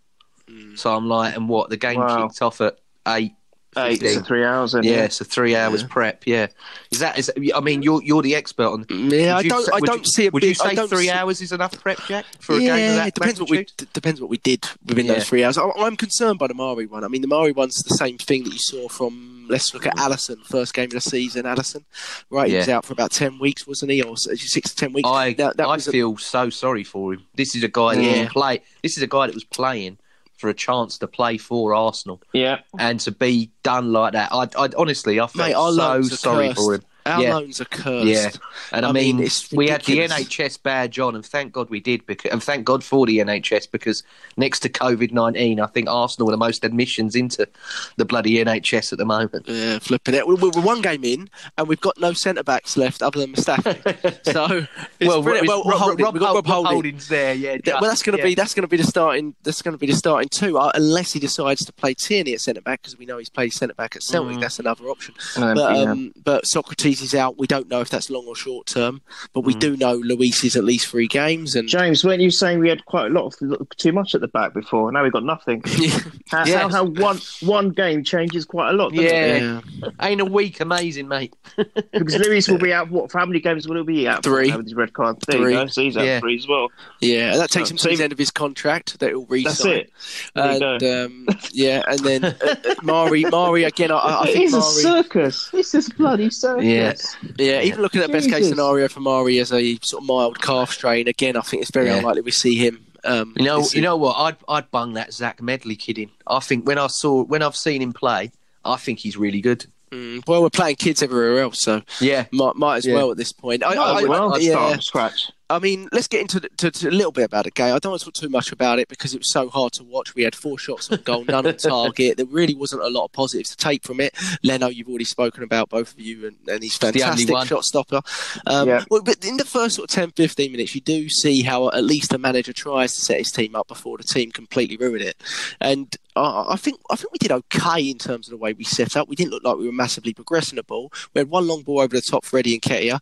So I'm like, and what? The game Wow. kicked off at eight. Eight to three hours. Yeah, so three hours Yeah. prep. Yeah, is that? Is I mean, you're you're the expert on. Mm, yeah, I don't. say- I don't you- see a Would big. you say three see- hours is enough prep, Jack, for a yeah, game of that it depends what we depends what we did within Yeah. those three hours. I, I'm concerned by the Mari one. I mean, the Mari one's the same thing that you saw from. Let's look at Alisson, first game of the season. Alisson, right? He was out for about ten weeks, wasn't he, or six to ten weeks? I That- that I was a- feel so sorry for him. This is a guy that was play. This is a guy that was playing for a chance to play for Arsenal, yeah. and to be done like that. I, I honestly, I felt Mate, our so sorry cursed. for him. Our Yeah. loans are cursed. Yeah, and I, I mean, mean, we had the. NHS badge on, and thank God we did, because and thank God for the NHS because next to COVID nineteen, I think Arsenal are the most admissions into the bloody NHS at the moment. Yeah, flipping it. We're, we're one game in, and we've got no centre backs left other than Mustafi. [laughs] so, well, well, Rob, Holding. Rob, Rob Rob Holding. Holding's there, yeah. Well, that's going to yeah. be that's going to be the starting. That's going to be the starting two, uh, unless he decides to play Tierney at centre back because we know he's played centre back at Celtic. Mm. That's another option. Um, But yeah. um, but Sokratis is out. We don't know if that's long or short term. But Mm. we do know Luiz is at least three games. And James, weren't you saying we had quite a lot of too much at the back before? Now we've got nothing. [laughs] How, Yes. how, how one one game changes quite a lot. doesn't it? Yeah. yeah, Ain't a week amazing, mate. [laughs] because Luiz will be out. What? For how many games will he be out? Three. now With his red card. There Three. you go. So he's out Yeah. three as well. yeah, and that takes So- him to the so- end of his contract that he'll re That's it. And um, yeah, and then uh, uh, Mari, Mari again. I, I [laughs] think it's a circus. It's this bloody circus. Yeah. Yeah, yeah. even looking at the best case scenario for Mari as a sort of mild calf strain, again, I think it's very Yeah. unlikely we see him. Um, You know, this you know what? I'd I'd bung that Zech Medley kid in. I think when I saw when I've seen him play, I think he's really good. Mm, well, we're playing kids everywhere else, so Yeah, might, might as Yeah. well at this point. I, Oh, I, well, I- start yeah, from scratch. I mean, let's get into to, to a little bit about the game. I don't want to talk too much about it because it was so hard to watch. We had four shots on goal, none on [laughs] target. There really wasn't a lot of positives to take from it. Leno, you've already spoken about both of you, and, and he's the only fantastic one. shot stopper. Um, Yeah. well, but in the first sort of 10, 15 minutes, you do see how at least the manager tries to set his team up before the team completely ruin it. And I I think I think we did okay in terms of the way we set up. We didn't look like we were massively progressing the ball. We had one long ball over the top for Eddie Nketiah.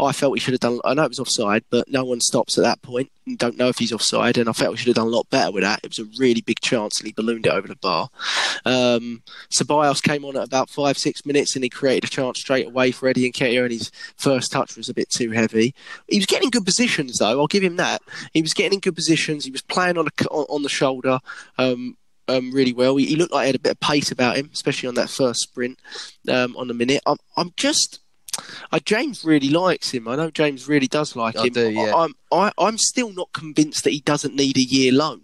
I felt we should have done. I know it was offside, but no one stops at that point. And don't know if he's offside, and I felt we should have done a lot better with that. It was a really big chance, and he ballooned it over the bar. Um, Ceballos came on at about five six minutes, and he created a chance straight away for Eddie Nketiah, and his first touch was a bit too heavy. He was getting in good positions, though. I'll give him that. He was getting in good positions. He was playing on the on, on the shoulder. Um, um, really well. He, he looked like he had a bit of pace about him, especially on that first sprint um, on the minute. I'm, I'm just, uh, James really likes him. I know James really does like I him. do, yeah. I, I'm, I, I'm still not convinced that he doesn't need a year loan.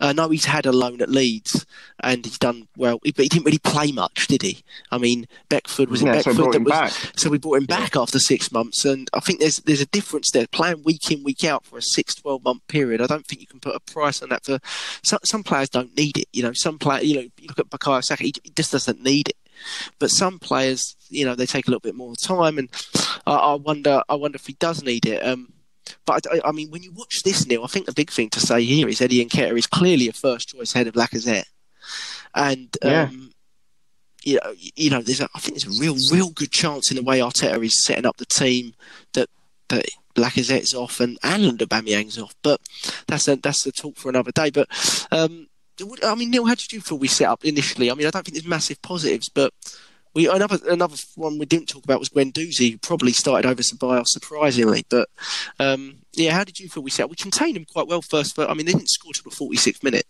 I know he's had a loan at Leeds and he's done well, but he didn't really play much, did he? I mean, Beckford was Yeah, so Beckford brought that was back. so we brought him back after six months, and I think there's there's a difference there. Playing week in, week out for a six, 12 month period, I don't think you can put a price on that. For some, some players, don't need it. You know, some players, you know, you look at Bukayo Saka, he, he just doesn't need it. But some players, you know, they take a little bit more time, and I, I wonder, I wonder if he does need it. Um, but I, I mean, when you watch this, Neil, I think the big thing to say here is Eddie Nketiah is clearly a first choice head of Lacazette, and Yeah. um, you know, you know, there's a, I think there's a real, real good chance in the way Arteta is setting up the team that that Lacazette's off and and Aubameyang's off. But that's a, that's the talk for another day. But um, I mean, Neil, how did you feel we set up initially? I mean, I don't think there's massive positives, but we another another one we didn't talk about was Guendouzi, who probably started over Ceballos surprisingly. But um, yeah, how did you feel we set up? We contained them quite well first, but I mean, they didn't score till the 46th minute.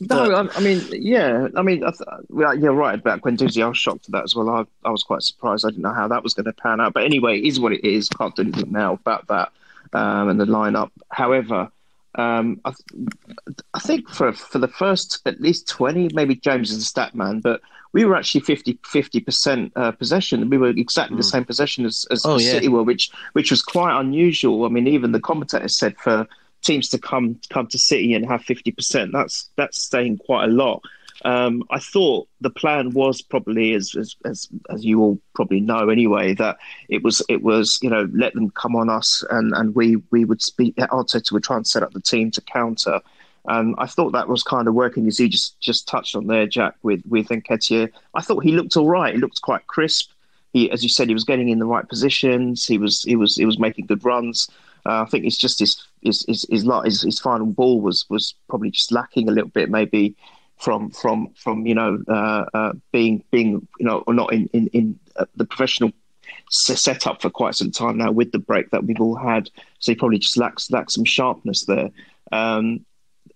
No, I, I mean, yeah, I mean, I th- well, you're right about Guendouzi, I was shocked at that as well. I, I was quite surprised. I didn't know how that was going to pan out. But anyway, it is what it is. Can't do anything now about that um, and the lineup. However, um, I, th- I think for for the first at least twenty, maybe James is a stat man, but we were actually 50 percent uh, possession. We were exactly the same possession as, as, Oh, as yeah. City were, which which was quite unusual. I mean, even the commentators said for teams to come come to City and have fifty percent, that's that's saying quite a lot. Um, I thought the plan was probably, as, as as as you all probably know anyway, that it was it was you know let them come on us and and we we would speak. Arteta would try and set up the team to counter. And I thought that was kind of working, as you just just touched on there, Jack, with with Nketiah. I thought he looked all right. He looked quite crisp. He, as you said, he was getting in the right positions. He was he was he was making good runs. Uh, I think it's just his his his his, his his final ball was was probably just lacking a little bit, maybe from from from you know uh, uh, being being you know or not in in, in uh, the professional set up for quite some time now with the break that we've all had. So he probably just lacks lacks some sharpness there. Um,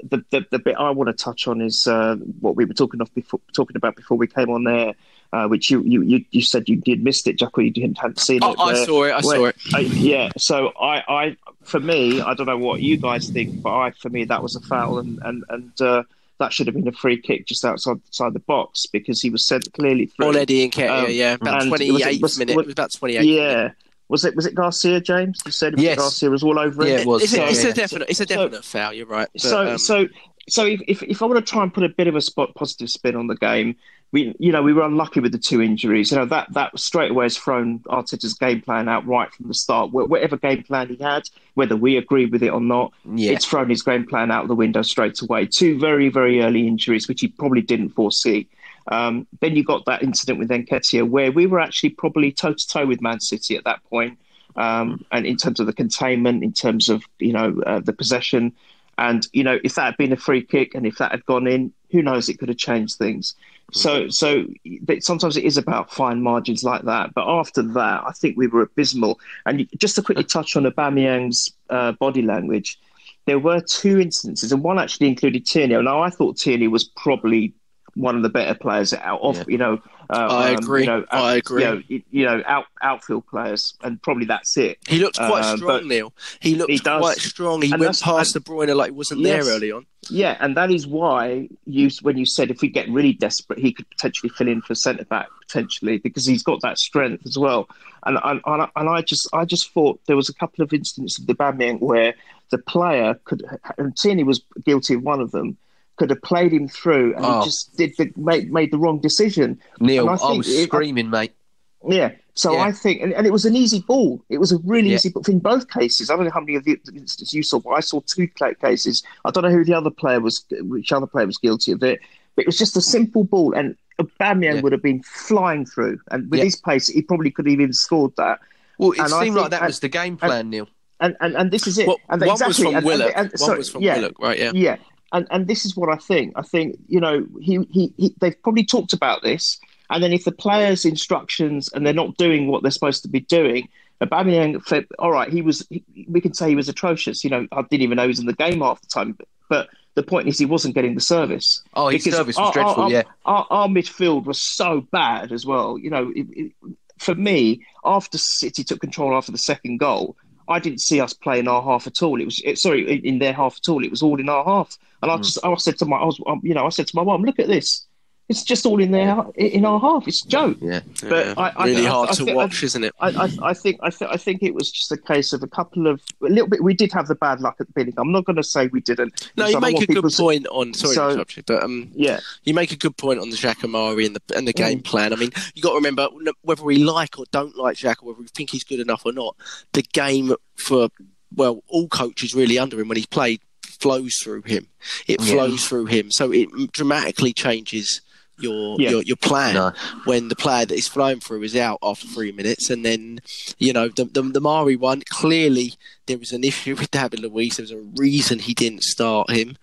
the, the, the bit I want to touch on is uh, what we were talking of before, talking about before we came on there, uh, which you, you, you, you said you did missed it, Jack, or you didn't hadn't seen oh, it. I saw it. I where, saw it. I, yeah. So I, I, for me, I don't know what you guys think, but I, for me, that was a foul, and and and uh, that should have been a free kick just outside, outside the box because he was sent clearly through. All Eddie Nketiah, Um, yeah, about and twenty was it- was- minute. was- was about twenty eight. Yeah. Was it was it Garcia, James? You said it was Yes. Garcia was all over it. Yeah, it. it was. It's, a, So- it's yeah. a definite. It's a So- definite foul. You're right. But, so um, so so if, if if I want to try and put a bit of a spot positive spin on the game, we you know we were unlucky with the two injuries. You know that that straight away has thrown Arteta's game plan out right from the start. Whatever game plan he had, whether we agree with it or not, Yeah. it's thrown his game plan out the window straight away. Two very very early injuries, which he probably didn't foresee. Um, then you got that incident with Nketiah, where we were actually probably toe to toe with Man City at that point. Um, and in terms of the containment, in terms of you know uh, the possession, and you know if that had been a free kick and if that had gone in, who knows? It could have changed things. So so but sometimes it is about fine margins like that. But after that, I think we were abysmal. And just to quickly touch on Aubameyang's uh, body language, there were two instances, and one actually included Tierney. Now I thought Tierney was probably one of the better players out of Yeah. you know. Uh, I agree. You know, I agree. You know, you- you know, out outfield players, and probably that's it. he looked quite uh, strong, Neil. He looked he does. quite strong. He And went that's- past De Bruyne like he wasn't Yes. there early on. Yeah, and that is why you when you said if we get really desperate, he could potentially fill in for centre back potentially because he's got that strength as well. And and, and I- and I just I just thought there was a couple of instances of the Aubameyang where the player could and Tierney was guilty of one of them. Could have played him through, and Oh. he just did the, made made the wrong decision. Neil, And I, think was it- screaming, mate. Yeah. So Yeah. I think, and, and it was an easy ball. It was a really Yeah. easy ball in both cases. I don't know how many of the instances you saw, but I saw two cases. I don't know who the other player was, which other player was guilty of it. But it was just a simple ball, and Aubameyang Yeah. would have been flying through, and with his pace, he probably could have even scored that. Well, it And I seemed like that was the game plan, Neil. And and, and this is it. Well, and one exactly, was from and- and- Willock. and- one sorry, was from yeah, Willock, right? Yeah. yeah, and and this is what I think. I think you know he, he he they've probably talked about this, and then if the players' instructions and they're not doing what they're supposed to be doing, Aubameyang, all right, he was. He, we can say he was atrocious. You know, I didn't even know he was in the game half the time. But, but the point is, he wasn't getting the service. Oh, his service was our- dreadful, our, yeah. Our, our midfield was so bad as well. You know, it, it, for me, after City took control after the second goal, I didn't see us playing our half at all. It was it, sorry in, in their half at all. It was all in our half, and Hmm. I just I said to my I was um, you know I said to my mum, look at this. It's just all in there in our half. It's a joke. Yeah. But Yeah. I- I- really I- hard I to think- watch, isn't it? I, I, I think I, th- I think it was just a case of a couple of a little bit. We did have the bad luck at the beginning. I'm not going to say we didn't. No, you make a good people to- point on. Sorry, So- to interrupt you, but um, Yeah, you make a good point on the Jack Amari and the and the Mm. game plan. I mean, you got to remember whether we like or don't like Jack, or whether we think he's good enough or not. The game for well, all coaches really under him when he's played flows through him. It Yeah. flows through him, so it dramatically changes your Yeah. your your plan No. when the player that is flowing through is out after three minutes, and then you know the the, the Mari one clearly there was an issue [laughs] with David Luiz. There was a reason he didn't start him,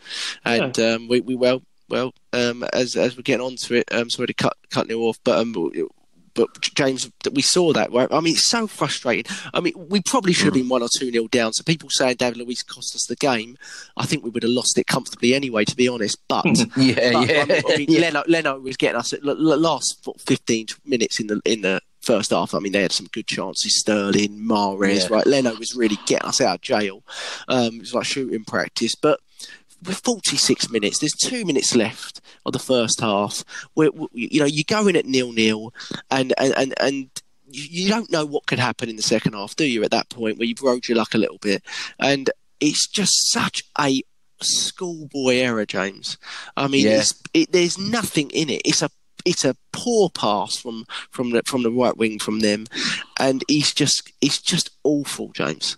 and um, we we well well um, as as we're getting on to it, um, sorry to cut cut you off, but um. But James, we saw that. Right? I mean, it's so frustrating. I mean, we probably should have been one or two nil down. So people saying David Luiz cost us the game, I think we would have lost it comfortably anyway. To be honest, but [laughs] Yeah, but, yeah. I mean, I mean, yeah. Leno, Leno was getting us at last 15 minutes in the in the first half. I mean, they had some good chances. Sterling, Mahrez, Yeah. right? Leno was really getting us out of jail. Um, it was like shooting practice, but. With 46 minutes, there's two minutes left of the first half. Where where, you know you go in at nil nil, and and and, and you don't know what could happen in the second half, do you? At that point, where you've rode your luck a little bit, and it's just such a schoolboy error, James. I mean, Yeah. it's, it, there's nothing in it. It's a it's a poor pass from from the from the right wing from them, and he's just it's just awful, James.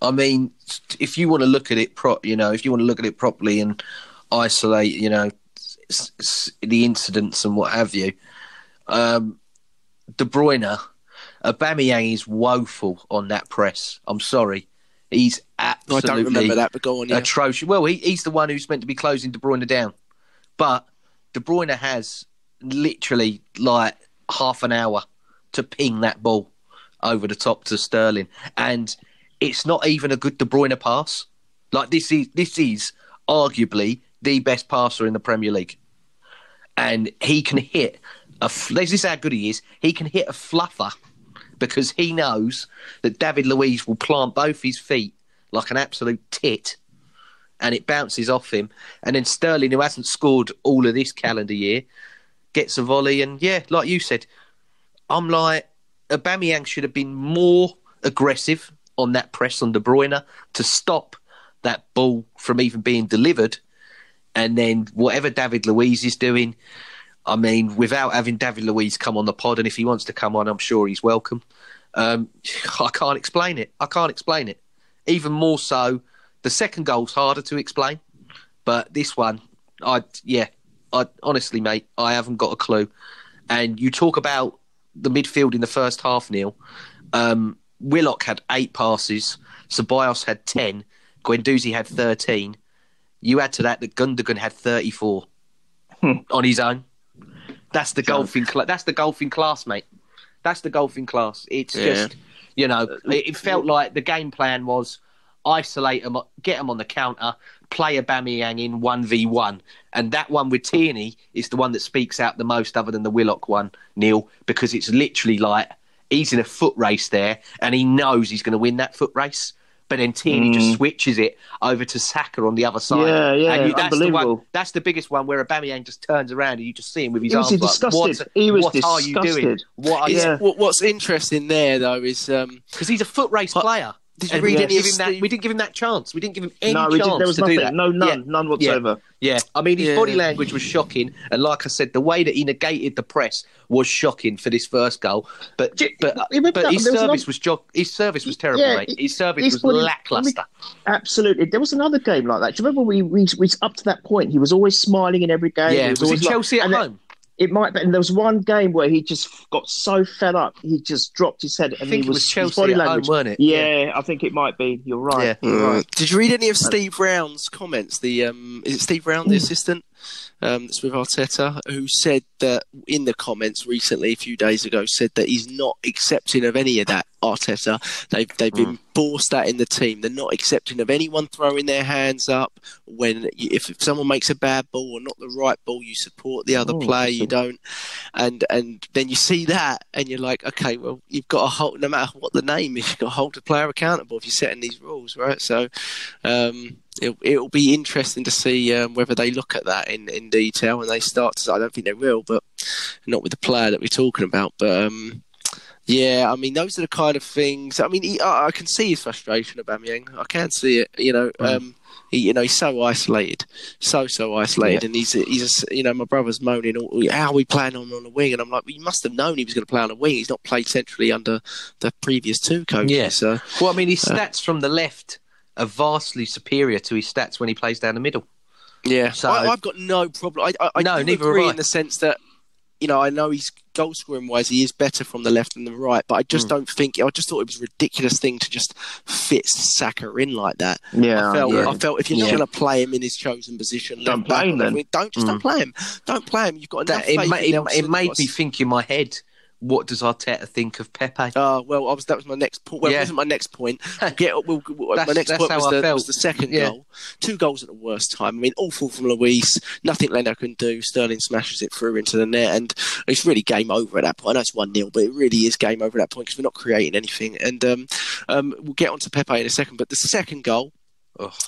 I mean, if you want to look at it, pro- you know, if you want to look at it properly and isolate, you know, s- s- the incidents and what have you, um, De Bruyne, Aubameyang is woeful on that press. I'm sorry, he's absolutely. I don't remember that, but go on. Yeah. atrocious. Well, he, he's the one who's meant to be closing De Bruyne down, but De Bruyne has literally like half an hour to ping that ball over the top to Sterling, and it's not even a good De Bruyne pass. Like this is this is arguably the best passer in the Premier League, and he can hit a. This is how good he is. He can hit a fluffer because he knows that David Luiz will plant both his feet like an absolute tit and it bounces off him. And then Sterling, who hasn't scored all of this calendar year, gets a volley. And yeah, like you said, I'm like, Aubameyang should have been more aggressive on that press on De Bruyne to stop that ball from even being delivered. And then whatever David Luiz is doing, I mean, without having David Luiz come on the pod, and if he wants to come on, I'm sure he's welcome. Um, [laughs] I can't explain it. I can't explain it. Even more so the second goal's harder to explain, but this one, I yeah, I honestly, mate, I haven't got a clue. And you talk about the midfield in the first half, Neil. Um, Willock had eight passes, Ceballos had ten, Guendouzi had thirteen. You add to that that Gundogan had thirty-four Hmm. on his own. That's the golfing. Cl- that's the golfing class, mate. That's the golfing class. It's Yeah. just, you know, it, it felt like the game plan was isolate them, get them on the counter, play Aubameyang in 1v1. And that one with Tierney is the one that speaks out the most, other than the Willock one, Neil, because it's literally like he's in a foot race there and he knows he's going to win that foot race. But then Tierney just switches it over to Saka on the other side. Mm. Yeah, yeah, and that's the one. unbelievable. That's the biggest one where Aubameyang just turns around and you just see him with his He was arms like, what, He was what are you doing? disgusted. What are you? Yeah. what- what's interesting there though is um, Because he's a foot race But- player. Did you read we, any didn't of give him that, we didn't give him that chance. We didn't give him any no, chance there was to nothing. do that. No, none, Yeah. none whatsoever. Yeah, I mean, his Yeah. body language was shocking, and like I said, the way that he negated the press was shocking for this first goal. But J- but, but his was service another- was jo- his service was terrible, Yeah, mate. His service his was body- lackluster. Absolutely. There was another game like that. Do you remember we, we, we up to that point? He was always smiling in every game. He yeah, was, it like- Chelsea at and home? It might be. And there was one game where he just got so fed up, he just dropped his head, and I think he it was, was Chelsea body at home, weren't it? Yeah, I think it might be. You're right. Yeah. You're right. Did you read any of Steve Round's comments? The um, is it Steve Round, the assistant um, that's with Arteta, who said that in the comments recently, a few days ago, said that he's not accepting of any of that. Arteta, they've they've been forced that in the team. They're not accepting of anyone throwing their hands up when if, if someone makes a bad ball or not the right ball, you support the other Oh, player. You don't, and and then you see that, and you're like, okay, well, you've got to hold. No matter what the name is, you've got to hold the player accountable if you're setting these rules, right? So, um, it, it'll be interesting to see um, whether they look at that in, in detail and they start to. I don't think they will, but not with the player that we're talking about. But um, yeah, I mean, those are the kind of things. I mean, he, I, I can see his frustration about Yang. I can see it. You know, um, he, you know, he's so isolated, so so isolated, and he's he's you know, my brother's moaning, "Oh, how are we playing on on the wing? And I'm like, well, you must have known he was going to play on the wing. He's not played centrally under the previous two coaches. Yeah. So Well, I mean, his stats from the left are vastly superior to his stats when he plays down the middle. Yeah, So- I, I've got no problem. I, I, I No, neither agree in the sense that you know I know he's goal scoring wise he is better from the left than the right, but I just Hmm. don't think I just thought it was a ridiculous thing to just fit Saka in like that. Yeah, I felt yeah. I felt if you're not going to play him in his chosen position, Don't play him then. Don't just don't play him. Don't play him. You've got enough That, it, faith ma- in it, it made me think in my head, what does Arteta think of Pepe? Uh, well, I was that was my next point. Well, Yeah. it wasn't my next point. [laughs] We'll get, we'll, we'll- my next point was the, felt. was the second Yeah. goal. Two goals at the worst time. I mean, awful from Luiz. Nothing Leno can do. Sterling smashes it through into the net, and it's really game over at that point. I know it's one 0 but it really is game over at that point because we're not creating anything. And um, um, we'll get on to Pepe in a second. But the second goal.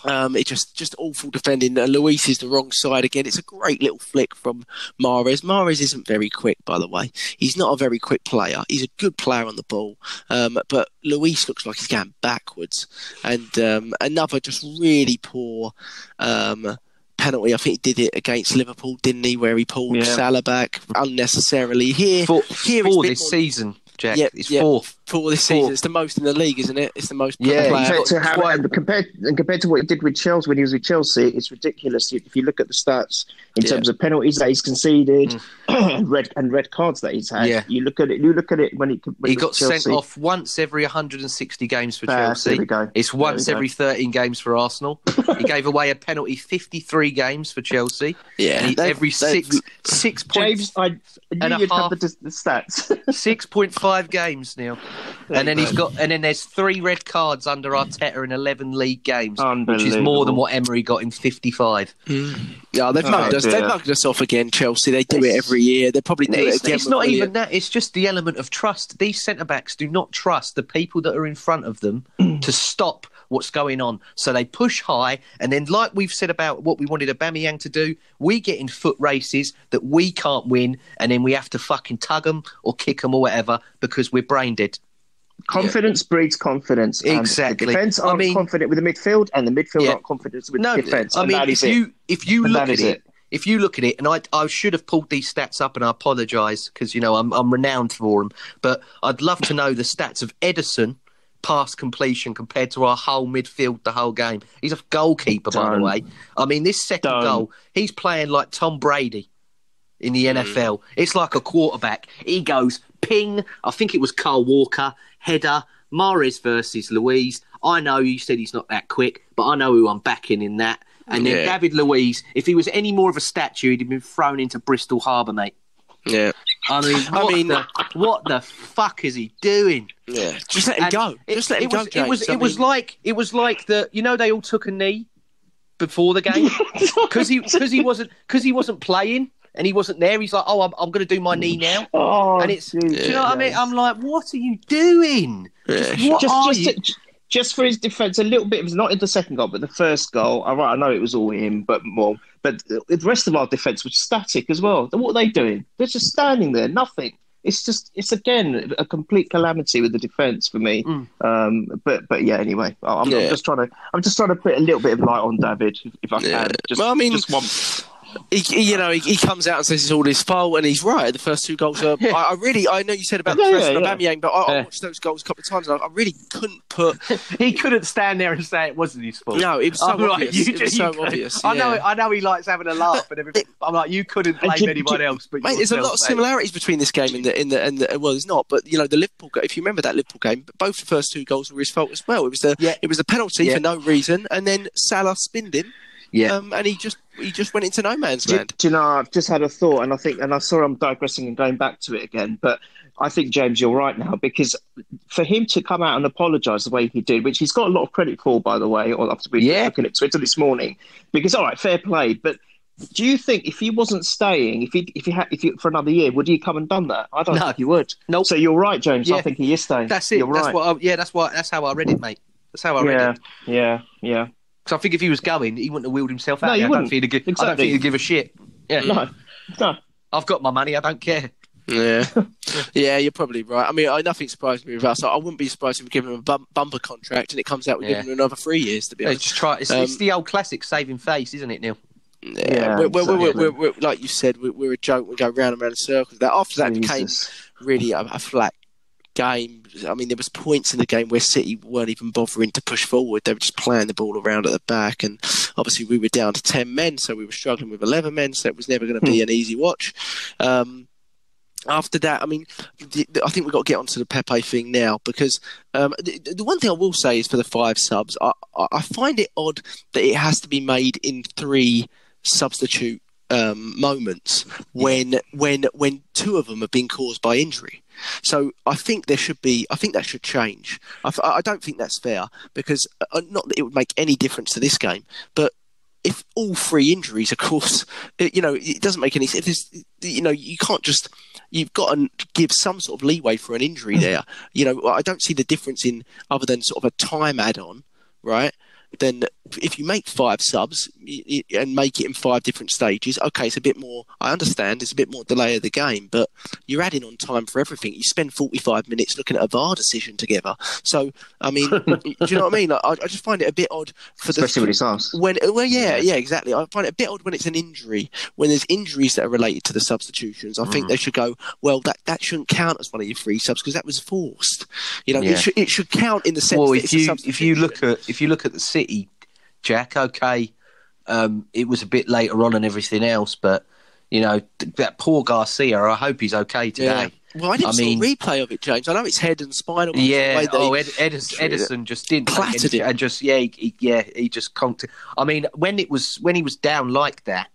Um, it just just awful defending. Uh, Luiz is the wrong side again. It's a great little flick from Mahrez. Mahrez isn't very quick, by the way. He's not a very quick player. He's a good player on the ball, um, but Luiz looks like he's going backwards. And um, another just really poor um, penalty. I think he did it against Liverpool, didn't he? Where he pulled Yeah. Salah back unnecessarily. Here, Four, here it's four a bit this more- season, Jack. Yeah, it's yeah. four. For this season. It's the most in the league, isn't it? It's the most. Yeah, player. compared to got how and compared and compared to what he did with Chelsea when he was with Chelsea, it's ridiculous. If you look at the stats in Yeah. terms of penalties that he's conceded, and [clears throat] red and red cards that he's had, Yeah. you look at it. You look at it when he when He got Chelsea. sent off once every 160 games for Ah, Chelsea. there we go. It's There we once go. every 13 games for Arsenal. he gave away a penalty 53 games for Chelsea. [laughs] Yeah, And he, they've- every they've- six six James, I and knew you'd half. have the, the stats. [laughs] six point five games, Neil. And then he's got and then there's three red cards under Arteta in 11 league games, which is more than what Emery got in 55. Mm. Yeah, they've Oh, mugged us. They've mugged us off again, Chelsea. They do it every year. They probably do It's, it again. it's not with even Willian. that. It's just the element of trust. These centre backs do not trust the people that are in front of them mm. to stop what's going on. So they push high, and then, like we've said about what we wanted Aubameyang to do, we get in foot races that we can't win, and then we have to fucking tug them or kick them or whatever because we're brain dead. Confidence breeds confidence. Exactly. The defense I aren't mean- confident with the midfield, and the midfield Yeah. aren't confident with No, the defense. I mean, that is if it. you if you And look at it, it. if you look at it, and I I should have pulled these stats up, and I apologise because you know I'm I'm renowned for them, but I'd love to know the stats of Ederson pass completion compared to our whole midfield the whole game. He's a goalkeeper, by the way. I mean, this 2nd Don't. goal, he's playing like Tom Brady in Mm. the NFL. It's like a quarterback. He goes ping. I think it was Kyle Walker header. Mahrez versus Luiz. I know you said he's not that quick, but I know who I'm backing in that. And then Yeah. David Luiz, if he was any more of a statue, he'd have been thrown into Bristol Harbour, mate. Yeah, I mean, I what, mean- the, what the fuck is he doing? yeah. Just let him And go. It, Just let him it go, was, James. It was, I it was like it was like the you know they all took a knee before the game [laughs] because he because he wasn't because he wasn't playing and he wasn't there. He's like, oh, I'm, I'm going to do my knee now, [laughs] Oh, and it's do you know what I mean? I'm like, what are you doing? Yeah. What just, are just, you? to- just for his defence, a little bit. It was not in the second goal, but the first goal. All right, I know it was all him, but more. But the rest of our defence was static as well. What are they doing? They're just standing there, nothing. It's just, it's again a complete calamity with the defence for me. Mm. Um, but, but yeah. Anyway, I'm, Yeah. I'm just trying to, I'm just trying to put a little bit of light on David, if, if I can. Yeah. Just, Well, I mean- just one. He, you know, he, he comes out and says it's all his fault, and he's right. The first two goals are. [laughs] I, I really, I know you said about the Yeah, yeah, and yeah. But I, I watched those goals a couple of times, and I, I really couldn't put. [laughs] he couldn't stand there and say it wasn't his fault. No, it was so I'm like, obvious. you It was so obvious, I know. I know he likes having a laugh and everything. I'm like, you couldn't blame do- anyone else, but Mate, there's a lot of mate. similarities between this game and the in the and the, well, there's not, but you know the Liverpool. If you remember that Liverpool game, both the first two goals were his fault as well. It was the Yeah. it was the penalty Yeah. for no reason, and then Salah spinned him, Yeah. um, and he just he just went into no man's Do, land. do you know, I've just had a thought, and I think, and I'm sorry I'm digressing and going back to it again, but I think, James, you're right now, because for him to come out and apologise the way he did, which he's got a lot of credit for, by the way, or after we Yeah. looking at Twitter this morning, because, all right, fair play, but do you think if he wasn't staying, if he if he had if he, for another year, would he come and done that? I don't No. think he would. Nope. So you're right, James. I think he is staying. That's it. You're that's right. what. I, yeah, that's what. That's how I read it, mate. That's how I read yeah, it. yeah, yeah. Because I think if he was going, he wouldn't have wheeled himself out. No, he I don't wouldn't. think he'd give, I don't think he'd give a shit. Yeah. No, no. I've got my money. I don't care. Yeah, [laughs] yeah, you're probably right. I mean, I, nothing surprised me with us. I wouldn't be surprised if we give him a bum, bumper contract and it comes out we Yeah. give him another three years. To be Yeah, honest, just try. It's, Um, it's the old classic saving face, isn't it, Neil? yeah, Yeah, we're, we're, we're, we're, we're, like you said, we're, we're a joke. We go round and round in circles. That after that became Jesus. really a, a flat game. I mean, there was points in the game where City weren't even bothering to push forward; they were just playing the ball around at the back. And obviously, we were down to ten men, so we were struggling with eleven men. So it was never going to be an easy watch. Um, after that, I mean, I think we've got to get onto the Pepe thing now because um, the, the one thing I will say is for the five subs, I, I I find it odd that it has to be made in three substitute um, moments when when when two of them have been caused by injury. So I think there should be. I think that should change. I, I don't think that's fair because uh, not that it would make any difference to this game, but if all three injuries, of course, it, you know, it doesn't make any. If there's, you know, you can't just. You've got to give some sort of leeway for an injury there. You know, I don't see the difference in other than sort of a time add-on, right? Then if you make five subs and make it in five different stages, okay, it's a bit more. I understand it's a bit more delay of the game, but you're adding on time for everything. You spend 45 minutes looking at a VAR decision together. So, I mean, [laughs] do you know what I mean? Like, I, I, just find it a bit odd for especially the, when it's When well, yeah, yeah, exactly. I find it a bit odd when it's an injury. When there's injuries that are related to the substitutions, I mm. think they should go. Well, that that shouldn't count as one of your free subs because that was forced. You know, yeah. it, should, it should count in the sense. Well, if you if you look at if you look at the City Jack. Okay, um, it was a bit later on and everything else, but you know that poor Garcia. I hope he's okay today. Yeah. Well, I didn't I see a replay of it, James. I know it's head and spinal. Yeah. Oh, Ed, Edison, Ederson just didn't clattered it and just yeah, he, yeah, he just conked it. I mean, when it was when he was down like that,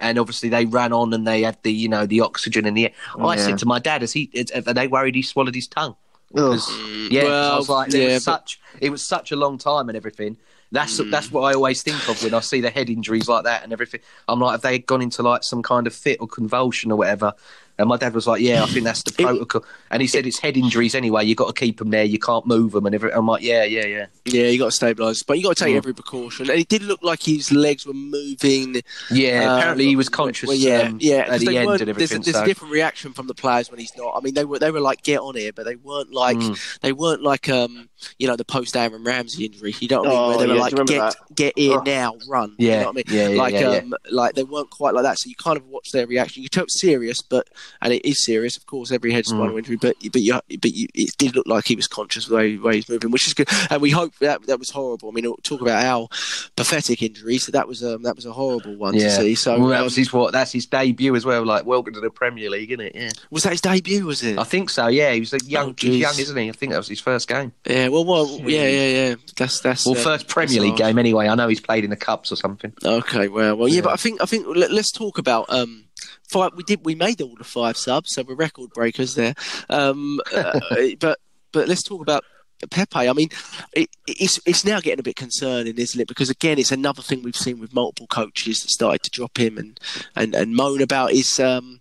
and obviously they ran on and they had the you know the oxygen in the air. Oh, I said to my dad, "Is he? Are they worried he swallowed his tongue?" Yeah, well, I was like, yeah, it was but... such it was such a long time and everything. That's mm. that's what I always think of when I see the head injuries like that and everything. I'm like, have they gone into like some kind of fit or convulsion or whatever? And my dad was like, "Yeah, I think that's the protocol." And he said it's head injuries anyway. You got to keep them there. You can't move them and everything. I'm like, "Yeah, yeah, yeah." Yeah, you got to stabilise, but you got to take mm. every precaution. And it did look like his legs were moving. Yeah, uh, apparently he was conscious. Well, yeah, um, yeah. At the end and everything. There's, a, there's so. a different reaction from the players when he's not. I mean, they were they were like, "Get on here," but they weren't like mm. they weren't like um you know the post Aaron Ramsey injury. You know what I mean? Where they were yeah, like, "Get that? get here oh. now, run." Yeah, you know what I mean? Yeah, yeah, like yeah, um like they weren't quite like that. So you kind of watch their reaction. You tell it's serious, but and it is serious, of course. Every head spinal mm. injury, but but you, but you, it did look like he was conscious of the way, way he's moving, which is good. And we hope that that was horrible. I mean, talk about our pathetic injuries. So that was um, that was a horrible one yeah. to see. So well, that was his what? That's his debut as well. Like welcome to the Premier League, isn't it? Yeah. Was that his debut? Was it? I think so. Yeah, he was a young, oh, young, isn't he? I think that was his first game. Yeah. Well, well, yeah, yeah, yeah. That's that's well, uh, first Premier League game anyway. I know he's played in the cups or something. Okay. Well, well, yeah, yeah. but I think I think let, us talk about um five. We did. We made all the five subs, so we're record breakers there. Um, uh, [laughs] but but let's talk about Pepe. I mean, it, it's it's now getting a bit concerning, isn't it? Because again, it's another thing we've seen with multiple coaches that started to drop him and and, and moan about his. Um,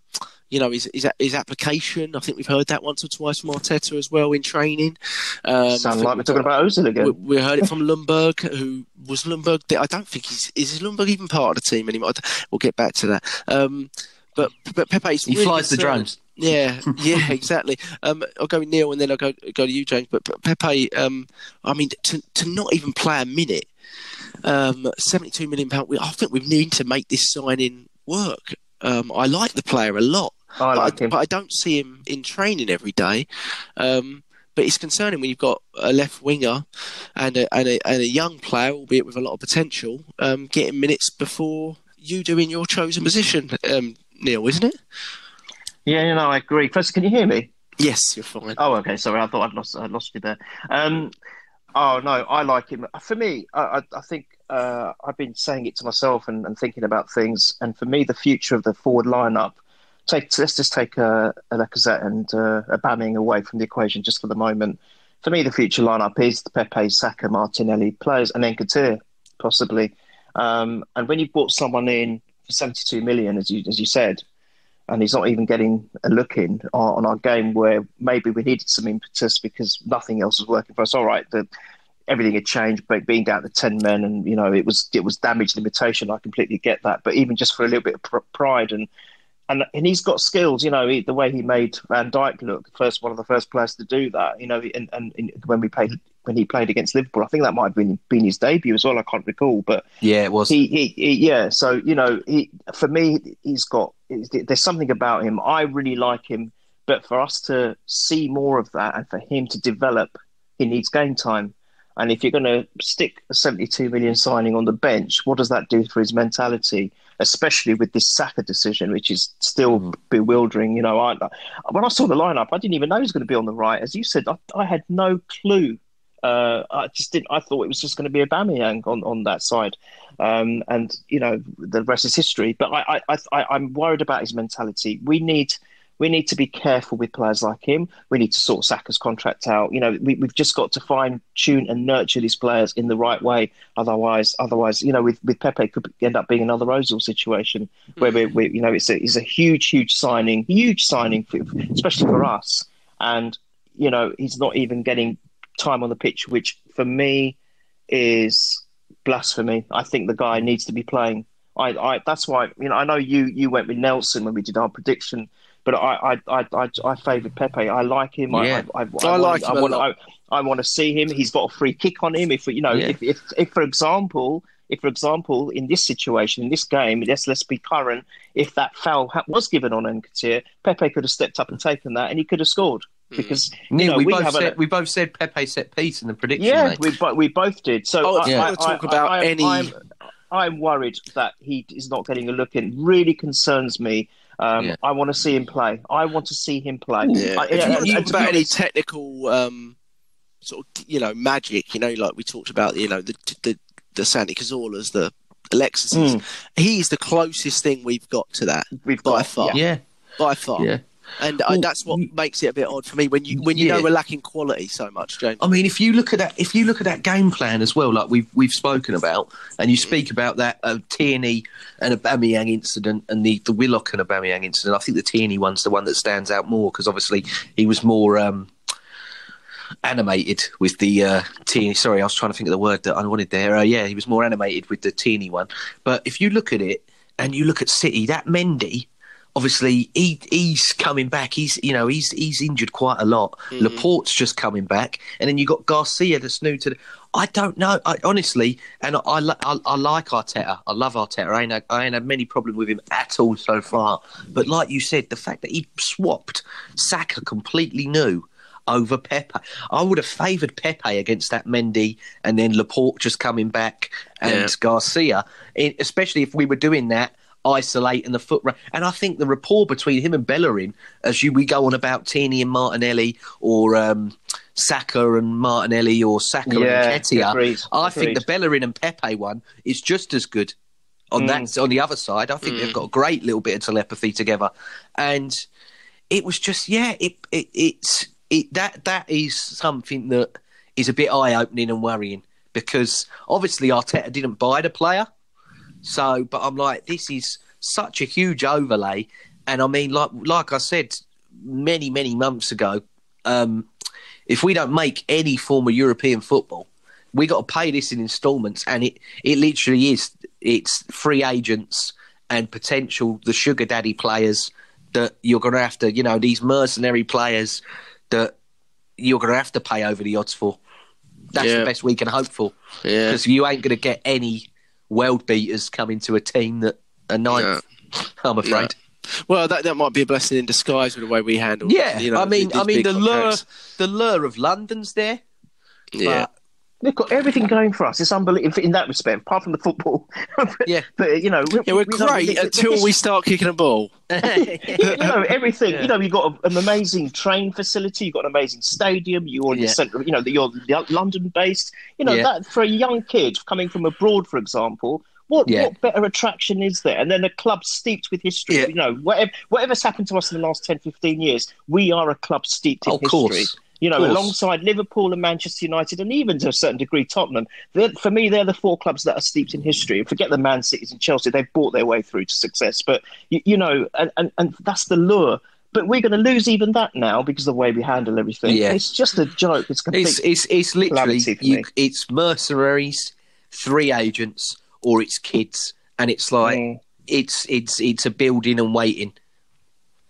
you know his, his, his application. I think we've heard that once or twice from Arteta as well in training. Um, Sound like we're talking about Ozil again. We, we, heard it from Ljungberg, who was Ljungberg. I don't think he's is Ljungberg even part of the team anymore. We'll get back to that. Um, but but Pepe's he really flies the drones. Yeah, [laughs] yeah, exactly. Um, I'll go with Neil, and then I'll go go to you, James. But Pepe, um, I mean, to to not even play a minute, um, seventy-two million pound. I think we need to make this signing work. Um, I like the player a lot, I like but, I, but, I, don't see him in training every day. Um, but it's concerning when you've got a left winger and a, and a, and a young player, albeit with a lot of potential, um, getting minutes before you do in your chosen position. Um, Neil, isn't it? Yeah, you know, I agree. Chris, can you hear me? Yes, you're fine. Oh, okay. Sorry, I thought I'd lost I lost you there. Um, oh no, I like him. For me, I, I, think uh, I've been saying it to myself and, and, thinking about things. And for me, the future of the forward lineup. Take let's just take uh, a Lacazette and uh, Aubameyang away from the equation just for the moment. For me, the future lineup is the Pepe, Saka, Martinelli players, and then Couture possibly. Um, and when you've brought someone in 72 million, as you as you said, and he's not even getting a look in on, on our game where maybe we needed some impetus because nothing else was working for us. All right, the, everything had changed, but being down to 10 men and, you know, it was it was damage limitation. I completely get that. But even just for a little bit of pr- pride and and and he's got skills. You know, he, the way he made Van Dijk look, first one of the first players to do that. You know, and, and, and when we played when he played against Liverpool, I think that might have been been his debut as well. I can't recall, but yeah, it was. He, he, he yeah. So you know, he for me, he's got there's something about him. I really like him, but for us to see more of that and for him to develop, he needs game time. And if you're going to stick a 72 million signing on the bench, what does that do for his mentality? especially with this Saka decision, which is still mm. bewildering. You know, I, when I saw the lineup, I didn't even know he was going to be on the right. As you said, I, I had no clue. Uh, I just didn't. I thought it was just going to be a Aubameyang on, on that side, um, and you know the rest is history. But I, I, I, I'm worried about his mentality. We need we need to be careful with players like him. We need to sort Saka's contract out. You know, we, have just got to fine tune and nurture these players in the right way. Otherwise, otherwise, you know, with, with Pepe could end up being another Ozil situation where we, we, you know, it's a, it's a huge, huge signing, huge signing, for, especially for us. And you know, he's not even getting time on the pitch, which for me is blasphemy. I think the guy needs to be playing. I, I that's why you know I know you you went with Nelson when we did our prediction, but I I I I, I favoured Pepe. I like him. Yeah. I, I, I, I I like want, him I a want, lot. I, I want to see him. He's got a free kick on him. If you know, Yeah. if, if if for example, if for example, in this situation, in this game, let's let's be current. If that foul ha- was given on Nketiah, Pepe could have stepped up and taken that, and he could have scored hmm. because you Neil, know, we, we both have a- said, we both said Pepe set piece in the prediction, yeah, mate. we bo- we both did. So Oh, I, if you I, wanna talk I- about I, any- I'm, I'm worried that he is not getting a look in. Really concerns me. Um, Yeah. I want to see him play. I want to see him play. Yeah. I, if you yeah, want to and talk to be about any technical um, sort of you know magic, you know, like we talked about, you know, the the the Santi Cazorlas, the Alexis. Mm. he's the closest thing we've got to that we've by got far. yeah, by far. yeah. And uh, Well, that's what makes it a bit odd for me when you when you Yeah. know we're lacking quality so much, James. I mean, if you look at that, if you look at that game plan as well, like we've we've spoken about, and you speak about that uh, Tierney and Aubameyang incident, and the the Willock and Aubameyang incident, I think the Tierney one's the one that stands out more because obviously he was more um, animated with the uh, Tierney. Sorry, I was trying to think of the word that I wanted there. Uh, yeah, he was more animated with the Tierney one. But if you look at it and you look at City, that Mendy. Obviously, he he's coming back. He's you know he's he's injured quite a lot. Mm-hmm. Laporte's just coming back, and then you got Garcia that's new to the. I don't know. I, honestly, and I, I, I, like Arteta. I love Arteta. I ain't, had- I ain't had many problems with him at all so far. But like you said, the fact that he swapped Saka completely new over Pepe, I would have favoured Pepe against that Mendy, and then Laporte just coming back and Yeah. Garcia, in, especially if we were doing that. Isolating the foot, and I think the rapport between him and Bellerin, as you we go on about Tierney and Martinelli, or um, Saka and Martinelli, or Saka Yeah, and Nketiah, agreed, I think the Bellerin and Pepe one is just as good. On that, on the other side, I think they've got a great little bit of telepathy together, and it was just yeah, it, it it's it that that is something that is a bit eye opening and worrying because obviously Arteta didn't buy the player, so but I'm like this is such a huge overlay, and I mean like like I said many many months ago, um, if we don't make any form of European football, we got to pay this in instalments, and it it literally is it's free agents and potential the sugar daddy players that you're going to have to you know these mercenary players that you're going to have to pay over the odds for. That's Yeah. the best we can hope for Yeah. because you ain't going to get any world beaters coming to a team that are ninth. I'm afraid. Well, that that might be a blessing in disguise with the way we handle. Yeah, you know, I mean, I mean, the lure, the lure of London's there. Yeah. But They've got everything going for us. It's unbelievable in that respect, apart from the football. [laughs] Yeah. but you know, we, Yeah, we're we- you know, great the- the- until the- we [laughs] start kicking a ball. [laughs] you know everything. You know, you've got a, an amazing train facility. You've got an amazing stadium. You're in Yeah. the centre. You know, you're London based. You know Yeah. that for a young kid coming from abroad, for example. What, Yeah. what better attraction is there? And then a club steeped with history. Yeah. You know, whatever, whatever's happened to us in the last 10, 15 years, we are a club steeped in oh, Of history. course. You know, alongside Liverpool and Manchester United, and even to a certain degree Tottenham. For me, they're the four clubs that are steeped in history. Forget the Man Cities and Chelsea; they've bought their way through to success. But you, you know, and, and, and that's the lure. But we're going to lose even that now because of the way we handle everything. Yeah. It's just a joke. It's complete. It's it's it's literally you, it's mercenaries, three agents, or it's kids, and it's like Mm. it's it's it's a building and waiting,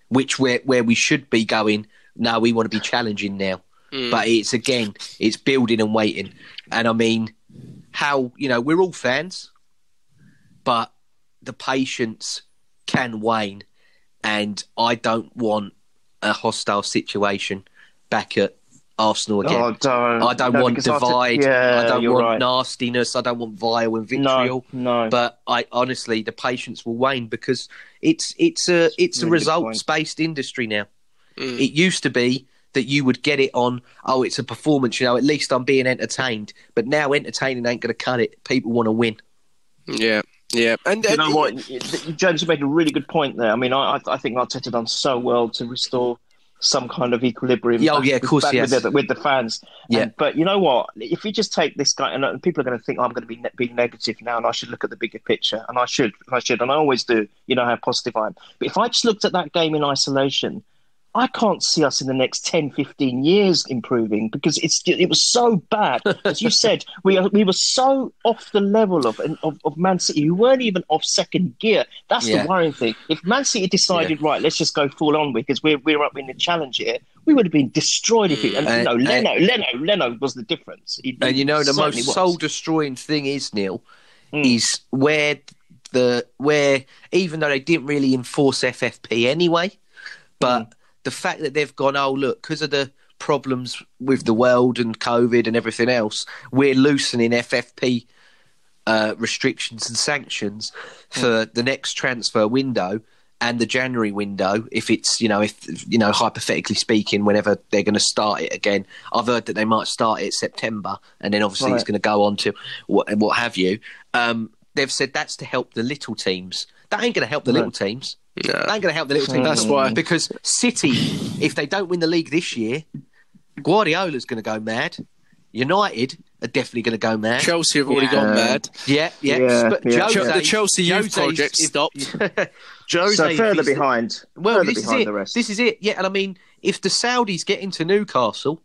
which where where we should be going. No, we want to be challenging now, mm. but it's again it's building and waiting, and I mean how you know we're all fans, but the patience can wane, and I don't want a hostile situation back at Arsenal again. Oh, don't. I don't No, want because after- divide. yeah, I don't want right. nastiness. I don't want vile and No, vitriol. no. But I honestly, the patience will wane because it's it's a it's a Really good results based industry now. Mm. It used to be that you would get it on. Oh, it's a performance. You know, at least I'm being entertained. But now entertaining ain't going to cut it. People want to win. Yeah, yeah, and you and- know what, James, you made a really good point there. I mean, I, I I think Arteta done so well to restore some kind of equilibrium. Oh, yeah, of with- course back he with, the, with the fans. Yeah. And- but you know what? If you just take this guy, and, and people are going to think oh, I'm going to be ne- being negative now, and I should look at the bigger picture, and I should, and I should, and I always do. You know how positive I am. But if I just looked at that game in isolation. I can't see us in the next 10, 15 years improving because it's it was so bad. As you said, [laughs] we we were so off the level of of, of Man City. We weren't even off second gear. That's Yeah. the worrying thing. If Man City decided, right, let's just go full on because we're we're up in the challenge here, we would have been destroyed if it. And, And- you know, and- Leno, Leno, Leno was the difference. He- And you know the most soul destroying thing is Neil Mm. is where the where even though they didn't really enforce FFP anyway, but Mm. The fact that they've gone oh look because of the problems with the world and COVID and everything else, we're loosening FFP uh, restrictions and sanctions for the next transfer window and the January window. If it's you know if you know hypothetically speaking, whenever they're going to start it again, I've heard that they might start it September, and then obviously it's going to go on to what what have you. Um, they've said that's to help the little teams. That ain't going to help the Right. little teams. No. That ain't going to help the little team. That's why- because City, if they don't win the league this year, Guardiola's going to go mad. United are definitely going to go mad. Chelsea have already gone mad. Yeah, yeah. Yeah, But yeah. Jose, the Chelsea youth Jose's- project stopped. [laughs] Jose, so further behind. Well, further this is it. the rest. This is it. Yeah, and I mean, if the Saudis get into Newcastle,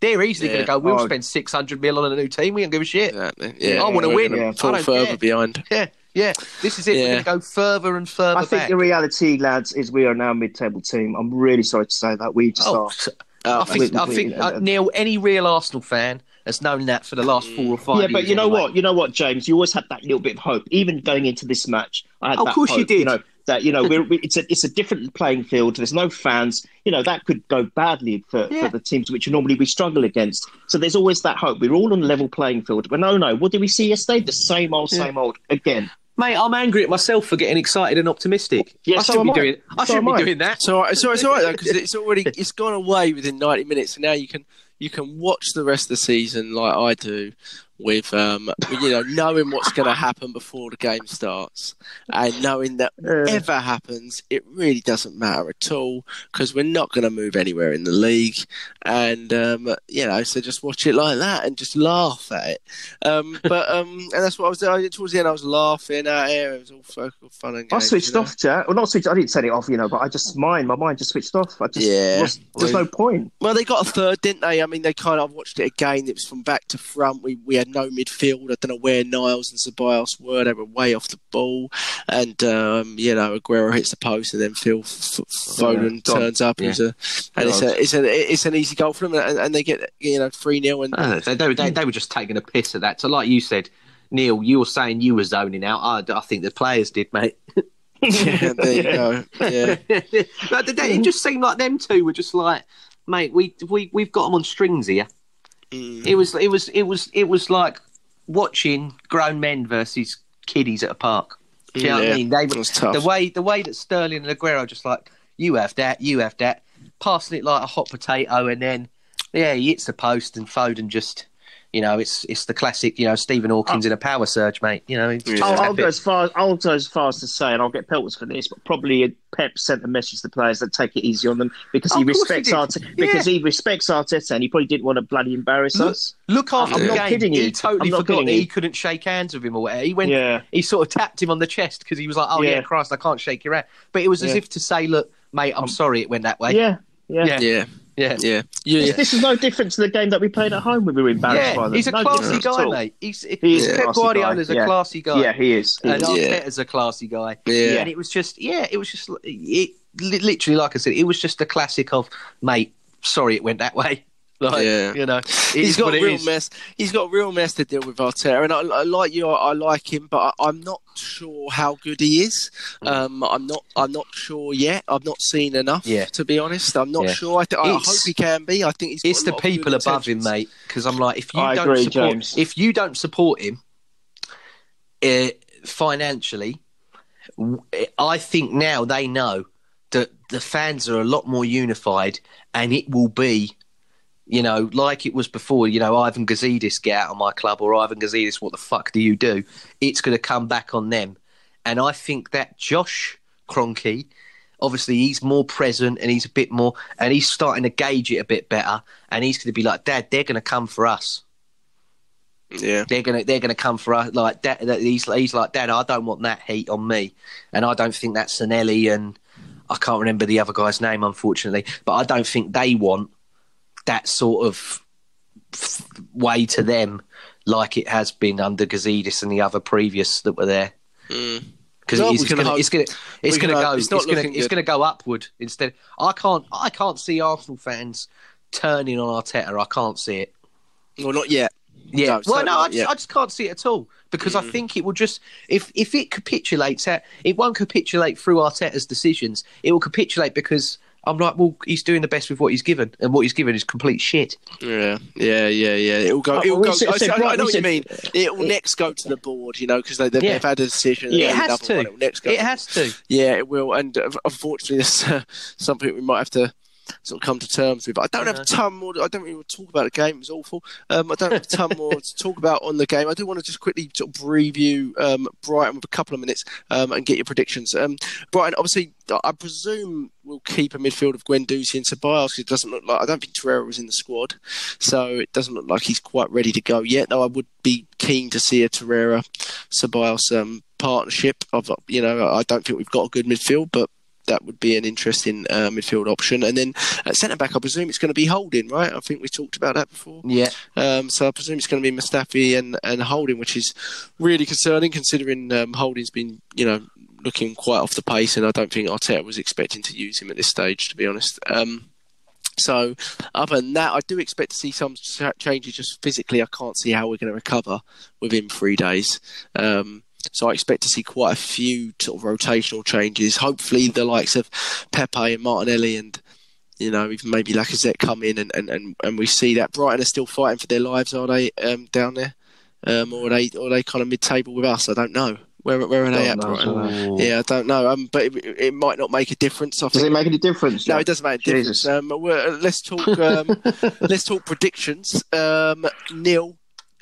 they're easily Yeah. going to go. We'll Oh. spend six hundred mil on a new team. We don't give a shit. Exactly. Yeah, I wanna we're win. Yeah. Fall I don't further care. behind. Yeah, yeah. This is it. We're going to go further and further I think back. the reality, lads, is we are now a mid-table team. I'm really sorry to say that we just Oh, are. so- Oh, I think, I think uh, Neil, any real Arsenal fan has known that for the last four or five Yeah, years. but you know anyway. what? You know what, James? You always had that little bit of hope, even going into this match. I had Of that course you hope, did. You know that you know we're, we, it's a it's a different playing field. There's no fans. You know that could go badly for, Yeah. for the teams which normally we struggle against. So there's always that hope. We're all on a level playing field. But no, no. What did we see yesterday? The same old, same old again. Mate, I'm angry at myself for getting excited and optimistic. Yeah, I so shouldn't be I. doing. I So shouldn't am be I. doing that. It's all right. It's all right, it's all right though because it's already [laughs] it's gone away within ninety minutes, and now you can you can watch the rest of the season like I do, with um you know knowing what's going to happen before the game starts, and knowing that whatever happens, it really doesn't matter at all because we're not going to move anywhere in the league, and um you know so just watch it like that and just laugh at it. Um, [laughs] but um and that's what I was doing. Towards the end, I was laughing at it. It was all fun fun and games, I switched you know? off, Jack. Well, not switched. I didn't set it off, you know, but I just mine. My mind just switched off. I just Yeah. was- there's no point. Well, they got a third, didn't they? I mean, they kind of I watched it again. It was from back to front. We we had no midfield. I don't know where Niles and Ceballos were. They were way off the ball, and um, you know Aguero hits the post, and then Phil F- Foden turns up. Yeah. It's a, and it's a it's a it's an easy goal for them, and, and they get you know three 0 and they, they, they, they were just taking a piss at that. So, like you said, Neil, you were saying you were zoning out. I, I think the players did, mate. yeah, there you go. Yeah, [laughs] But they- they- it just seemed like them two were just like, mate, we we we've got them on strings here. Mm. It was it was it was it was like watching grown men versus kiddies at a park. Do you know what I mean? They were was tough. the way the way that Sterling and Aguero are just like you have that, you have that, passing it like a hot potato, and then yeah, he hits the post, and Foden just. You know, it's it's the classic. You know, Stephen Hawkins oh. in a power surge, mate. You know, it's Yeah. just I'll, I'll go as far. I'll go as far as to say, and I'll get pelters for this, but probably Pep sent a message to the players that take it easy on them because he Of course he respects did. Arteta. Because he respects Arteta, and he probably didn't want to bloody embarrass Look, us. look after I'm the not game, kidding you. he totally I'm forgot kidding that you. he couldn't shake hands with him or whatever. He went, Yeah. he sort of tapped him on the chest because he was like, "Oh yeah. Yeah. Christ, I can't shake your hand." But it was as if to say, "Look, mate, I'm um, sorry it went that way." Yeah, yeah. yeah, yeah, yeah. yeah. yeah. This, this is no different to the game that we played at home when we were embarrassed Yeah, by them. he's a No classy guy, mate. He's, He is a Pep classy Guardiola's guy, a yeah. classy guy. Yeah, he is. He and is. Yeah. Arteta's a classy guy. Yeah. and it was just, yeah, it was just, it, literally, like I said, it was just a classic of, mate, sorry it went that way. [laughs] Like, Yeah. you know, it He's is got what a real is. mess. He's got a real mess to deal with Arteta, and I, I like you. I, I like him, but I, I'm not sure how good he is. Mm. Um, I'm not. I'm not sure yet. I've not seen enough. Yeah. To be honest, I'm not Yeah. sure. I, th- I hope he can be. I think he's. Got It's a the lot of good people above him, mate. Because I'm like, if you I don't agree, support, James. if you don't support him uh, financially, I think now they know that the fans are a lot more unified, and it will be, you know, like it was before. You know, Ivan Gazidis get out of my club, or Ivan Gazidis, what the fuck do you do? It's going to come back on them, and I think that Josh Kroenke, Obviously, he's more present and he's a bit more, and he's starting to gauge it a bit better. And he's going to be like, "Dad, they're going to come for us. Yeah. They're gonna they're gonna come for us. Like that, he's he's like, Dad, I don't want that heat on me, and I don't think that Sanllehi and I can't remember the other guy's name, unfortunately, but I don't think they want that sort of way to them like it has been under Gazidis and the other previous that were there. Mm. Because Well, it's going to it's going to it's going to go It's it's going to it's going to go upward instead. I can't I can't see Arsenal fans turning on Arteta. I can't see it. Well, not yet. Yeah. No, well, no, I just, yet. I just can't see it at all because I mm. think it will just if if it capitulates at it won't capitulate through Arteta's decisions. It will capitulate because I'm like, well, he's doing the best with what he's given, and what he's given is complete shit. Yeah, yeah, yeah, yeah. It'll go. Oh, It'll go. said- I, said I- I know we what you mean. It'll next go to the board, you know, because they, they've, Yeah. had a decision. Yeah, It has to. one, it'll next go. It has to. Yeah, it will. And uh, unfortunately, [laughs] it's uh, something we might have to sort of come to terms with. But I don't have a ton more. I don't really want to talk about the game. It was awful. Um, I don't have a ton more to talk about on the game. I do want to just quickly sort of review um, Brighton with a couple of minutes um, and get your predictions. Um, Brighton, obviously, I presume we'll keep a midfield of Guendouzi and Ceballos. It doesn't look like I don't think Torreira was in the squad, so it doesn't look like he's quite ready to go yet. Though I would be keen to see a Torreira Ceballos um, partnership. Of you know, I don't think we've got a good midfield, but that would be an interesting uh, midfield option. And then at centre back, I presume it's going to be Holding, right? I think we talked about that before. Yeah. Um, so I presume it's going to be Mustafi and, and Holding, which is really concerning considering um, Holding's been, you know, looking quite off the pace, and I don't think Arteta was expecting to use him at this stage, to be honest. Um, so, other than that, I do expect to see some changes. Just physically, I can't see how we're going to recover within three days. Um, so I expect to see quite a few sort of rotational changes. Hopefully, the likes of Pepe and Martinelli and you know even maybe Lacazette come in and, and, and, and we see that Brighton are still fighting for their lives, are they um, down there, um, or are they or are they kind of mid-table with us? I don't know. Where where are they at, Brighton? Yeah, I don't know. Um, but it, it might not make a difference. I Does it make any difference? No, it doesn't make a difference. Um, let's talk. Um, [laughs] let's talk predictions. Um, Neil,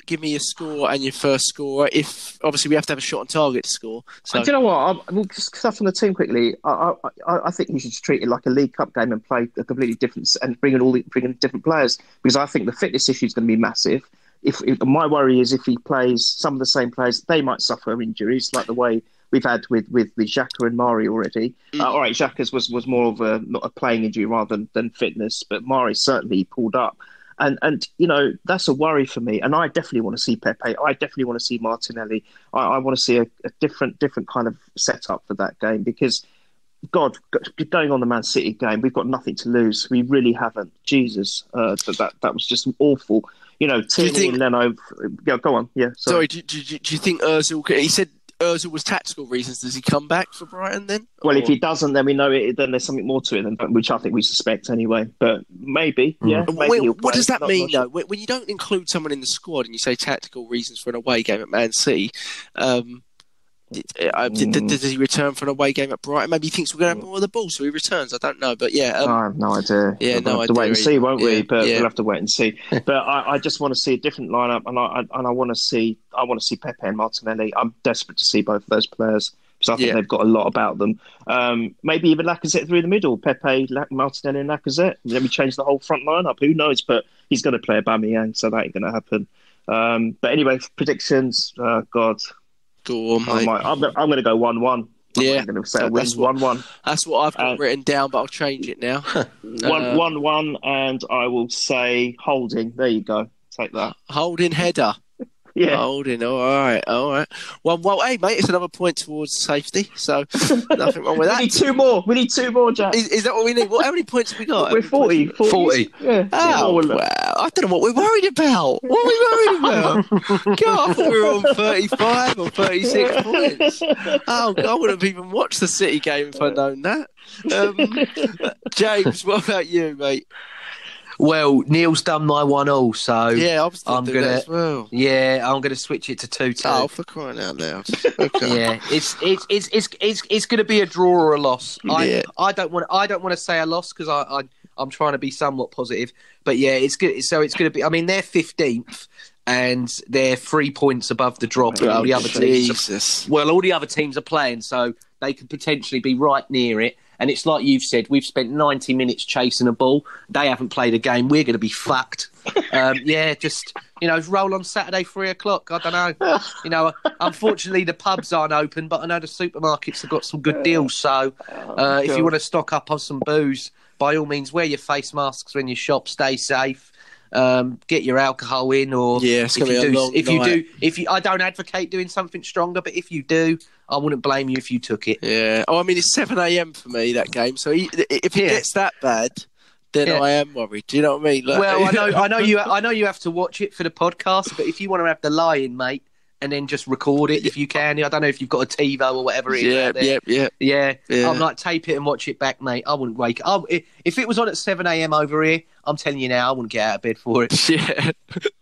give me your score and your first score. If obviously we have to have a shot on target to score. So Do you know what? I, I mean, just stuff on the team quickly. I, I, I I think you should treat it like a League Cup game and play a completely different and bring in all the, bring in different players because I think the fitness issue is going to be massive. If, if my worry is if he plays some of the same players, they might suffer injuries like the way we've had with with the Xhaka and Mari already. Uh, all right, Xhaka's was was more of a not a playing injury rather than, than fitness, but Mari certainly pulled up. And and you know that's a worry for me. And I definitely want to see Pepe. I definitely want to see Martinelli. I, I want to see a, a different different kind of setup for that game because God, going on the Man City game, we've got nothing to lose. We really haven't. Jesus, uh, that, that that was just awful. You know, Tierney think- and Leno. Yeah, go on. Yeah, sorry. sorry, do, do, do do you think Özil? He said Özil was tactical reasons. Does he come back for Brighton then? Well, if he doesn't, then we know it. Then there's something more to it, than, which I think we suspect anyway. But maybe, yeah. Maybe Wait, what does that Not- mean, not sure. though? When when you don't include someone in the squad and you say tactical reasons for an away game at Man City, um, did, uh, did, did, does he return for an away game at Brighton? Maybe he thinks we're going to have more of the ball, so he returns. I don't know, but yeah, um, I have no idea. Yeah, we'll no have to wait and see, won't we? Yeah, But yeah. we'll have to wait and see. [laughs] but I, I just want to see a different lineup, and I, I and I want to see I want to see Pepe and Martinelli. I'm desperate to see both of those players because I think Yeah. they've got a lot about them. Um, maybe even Lacazette through the middle, Pepe, Martinelli, and Lacazette. Let me change the whole front lineup. Who knows? But he's going to play Aubameyang, so that ain't going to happen. Um, but anyway, predictions. Uh, God, go on, I mate. might, I'm, I'm going to go one-one. Yeah, I'm going to say a that's what- one-one. That's what I've got Uh, written down, but I'll change it now. [laughs] One, Uh, one, one, and I will say holding. There you go. Take that. Holding header. Yeah. Holding. All right. All right. Well, well, hey, mate, it's another point towards safety, so [laughs] nothing wrong with that. we need two more. We need two more, Jack. Is, is that what we need? Well, how many points have we got? We're 40. 40. 40. Yeah. Oh, well, well, I don't know what we're worried about. What are we worried about? [laughs] God, I thought we were on 35 or 36 points. Oh, God, I wouldn't have even watched the City game if I'd known that. Um, James, what about you, mate? Well, Neil's done my one all, so Yeah, I was I'm gonna- well. yeah, I'm going to switch it to two two. Oh, for crying out loud. [laughs] Okay. yeah, it's it's it's it's it's, it's going to be a draw or a loss. I Yeah. I don't want I don't want to say a loss because I, I I'm trying to be somewhat positive, but yeah, it's good. So it's going to be. I mean, they're fifteenth and they're three points above the drop. and all the other teams. Are, well, all the other teams are playing, so they could potentially be right near it. And it's like you've said, we've spent 90 minutes chasing a ball. They haven't played a game. We're going to be fucked. Um, [laughs] yeah, just you know, roll on Saturday three o'clock. I don't know. You know, unfortunately the pubs aren't open, but I know the supermarkets have got some good deals. So uh, if you want to stock up on some booze, by all means, wear your face masks when you shop. Stay safe. Um, get your alcohol in, or Yeah, it's if you do, long if you night. do, if you, I don't advocate doing something stronger, but if you do, I wouldn't blame you if you took it. Yeah. Oh, I mean, it's seven a.m. for me that game. So he, if it Yeah. gets that bad, then Yeah. I am worried. Do you know what I mean? Like- Well, I know, I know [laughs] you, I know you have to watch it for the podcast, but if you want to have the lie-in, mate, and then just record it if you can. I don't know if you've got a TiVo or whatever it is. yeah, there. yeah, yeah. Yeah, Yeah. I'm like tape it and watch it back, mate. I wouldn't wake. I, if it was on at seven a.m. over here, I'm telling you now, I wouldn't get out of bed for it. [laughs]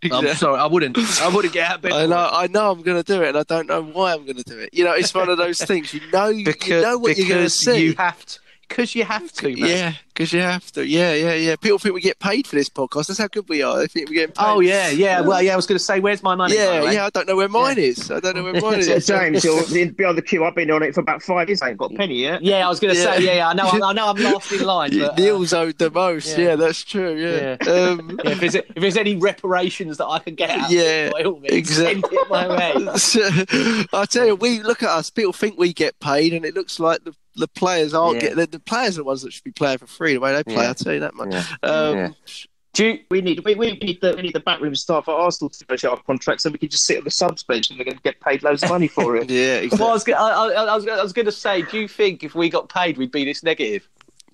Yeah, I'm sorry, I wouldn't. I wouldn't get out of bed. I know. I know, I'm going to do it, and I don't know why I'm going to do it. You know, it's one of those things. You know, because you know what you're going to see. you have to. Because you have to, mate. yeah, because you have to. Yeah, yeah, yeah. People think we get paid for this podcast. That's how good we are. They think we get paid. Oh yeah, yeah. Well, yeah. I was going to say, where's my money? by the yeah, way? yeah. I don't know where mine is. I don't know where [laughs] mine So, is. James, [laughs] you're behind the queue. I've been on it for about five years. I ain't got a penny yet. Yeah, I was going to Yeah. say, yeah, yeah. I know, I know, I'm [laughs] last in line. But, uh, Neil's owed the most. yeah. Yeah, that's true. Yeah. Yeah. Um, yeah, if there's if there's any reparations that I can get out, Yeah, of it, by all means, exactly. send it my way. So, I tell you, we look at us. People think we get paid, and it looks like the, the players aren't Yeah. getting. The, the players are the ones that should be playing for free. The way they play, Yeah. I'll tell you that much. Yeah. Um, Yeah. Do you, We need we, we need the we need the backroom staff at Arsenal to negotiate our contracts, so we can just sit on the subs bench and they're going to get paid loads of money for it. [laughs] yeah, exactly. well, I was, I, I, I was, I was going to say, do you think if we got paid, we'd be this negative?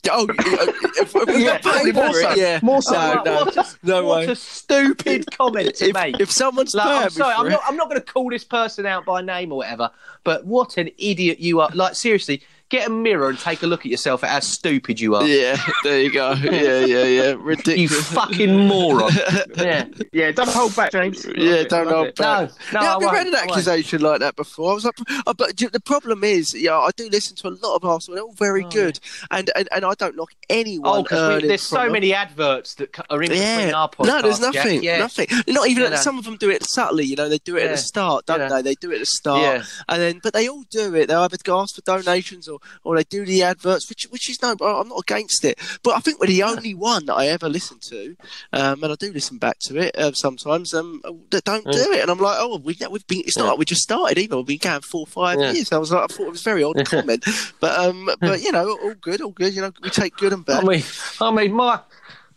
Oh, if, if we got [laughs] paid more so. it, yeah. More so. No, What- no, what a, no what way. a stupid comment to If, make. if someone's Like, I'm sorry, I'm not, I'm not going to call this person out by name or whatever, but what an idiot you are. Like, seriously, get a mirror and take a look at yourself at how stupid you are. Yeah, there you go. [laughs] Yeah, yeah, yeah. Ridiculous. You fucking moron. [laughs] yeah. Yeah, don't hold back, James. Yeah, don't Love hold it. back. No, no, yeah, I I've never won't, an I won't. accusation like that before. I was like, oh, but the problem is, yeah, I do listen to a lot of Arsenal. They're all very oh. good, and, and and I don't knock anyone. Oh, because there's so them. many adverts that are in between Yeah, our podcast. no, there's nothing, Yeah. nothing. Not even You know. some of them do it subtly. You know, they do it at the start, don't Yeah. they? They do it at the start, Yeah. and then but they all do it. They either ask for donations or, or they do the adverts, which which is no, I'm not against it. But I think we're the only one that I ever listen to, um, and I do listen back to it uh, sometimes. Um, that don't do it, and I'm like, oh, we we've been. It's not like we just started either. We've been going four, five Yeah. years. I was like, I thought it was a very odd comment, but um, [laughs] but you know, all good, all good. You know, we take good and bad. I mean, I mean, my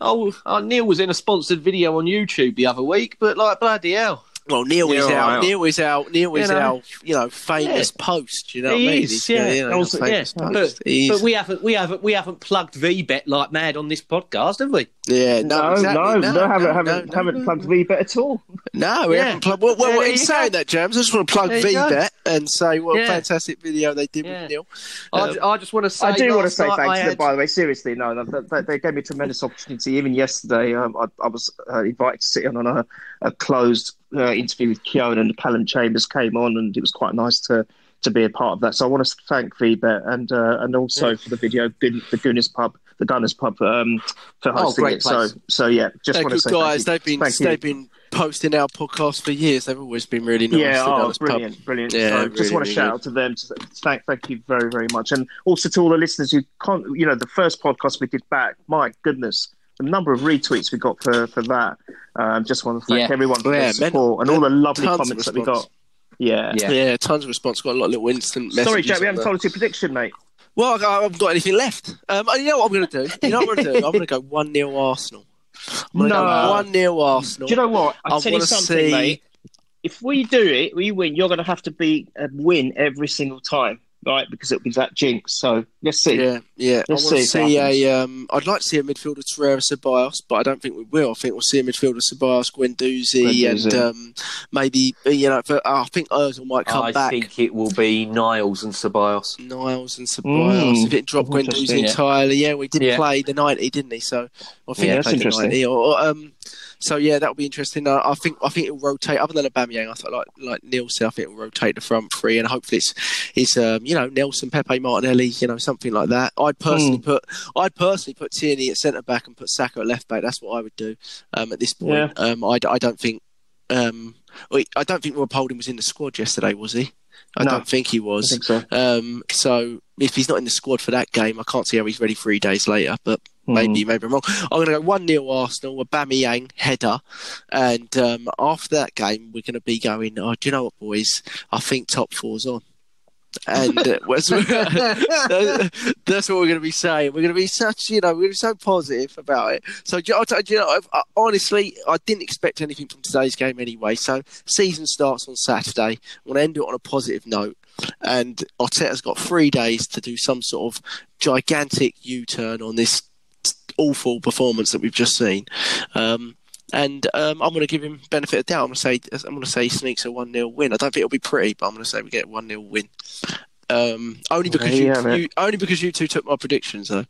oh, uh, Neil was in a sponsored video on YouTube the other week, but like bloody hell, Well, Neil is Yeah, out. right. Neil is out. Neil is You know. our, you know, famous post. You know, He what I mean? is, yeah. you know, Also, yeah. but, He's- but we haven't, we haven't, we haven't plugged VBet like mad on this podcast, have we? yeah, no, No, exactly. no, no, no, haven't no, haven't no, haven't no, plugged VBet at all. No, we Yeah. haven't plugged. Well, well Yeah, in saying go. that, James, I just want to plug There go. VBet and say what a fantastic video they did Yeah. with Neil. I, Um, ju- I just want to say, I do want to say thanks to them, by the way. Seriously, no, no they, they gave me a tremendous opportunity. Even yesterday, um, I, I was uh, invited to sit in on a, a closed uh, interview with Keown and Calum Chambers came on, and it was quite nice to to be a part of that. So I want to thank VBet and uh, and also for the video, Gun- the Gunners Pub, the Gunners Pub, um, for Oh, hosting great it. So place. so yeah, just they're want to say guys. you. They've been Thank they've been posting our podcast for years. They've always been really nice. Yeah, oh, Gunners Pub. brilliant, brilliant. Yeah, so really, just want to really shout good. out to them. To thank, thank you very, very much, and also to all the listeners who can't. You know, the first podcast we did back. My goodness, the number of retweets we got for for that. Um, just want to thank Yeah. everyone for Yeah, their support and all the lovely comments that we got. Yeah. Yeah. Yeah. tons of response. Got a lot of little instant messages. Sorry, Jack, we haven't there. told us your prediction, mate. Well, I I haven't got anything left. Um, you know what I'm going to do? You know what I'm going to do? I'm going to go 1 0 Arsenal. I'm No. go 1 0 Arsenal. Do you know what? I'll I tell you wanna something, see- mate. If we do it, we win. You're going to have to be a win every single time, right? Because it'll be that jinx. So let's see. Yeah, yeah. Let's I want to see if see a. Um, I'd like to see a midfielder Torreira Ceballos, but I don't think we will. I think we'll see a midfielder Ceballos, Guendouzi, and um, maybe you know. For, I think Ozil might come I back. I think it will be Niles and Ceballos. Niles and Ceballos. Mm, if it dropped Guendouzi. Yeah. entirely, yeah, we did Yeah. play the ninety, didn't he? So I think Yeah, that's interesting. 90. Or, or, um, so yeah, that'll be interesting. Uh, I think I think it'll rotate. Other than Aubameyang, I thought like like Neil said, I think it'll rotate the front three, and hopefully it's it's um, you know Nelson, Pepe, Martinelli, you know something like that. I'd personally Hmm. put I'd personally put Tierney at centre back and put Saka at left back. That's what I would do um, at this point. Um, I, I don't think um, I don't think Rob Holding was in the squad yesterday, was he? I No, don't think he was. think so. Um, so if he's not in the squad for that game, I can't see how he's ready three days later. But Hmm. maybe, maybe I'm wrong. I'm going to go one 0 Arsenal, Aubameyang header, and um, after that game, we're going to be going. Oh, do you know what, boys? I think top four's on. And uh, [laughs] that's, [laughs] that's what we're going to be saying. We're going to be such, you know, we're going to be so positive about it. So, do you know, do you know I, honestly, I didn't expect anything from today's game anyway. So, season starts on Saturday. I want to end it on a positive note. And Arteta's got three days to do some sort of gigantic U-turn on this awful performance that we've just seen. Um, and um, I'm going to give him benefit of doubt. I'm going to say I'm going to say sneaks a one 0 win. I don't think it'll be pretty, but I'm going to say we get one 0 win. Um, only because There you, you have it. you only because you two took my predictions though.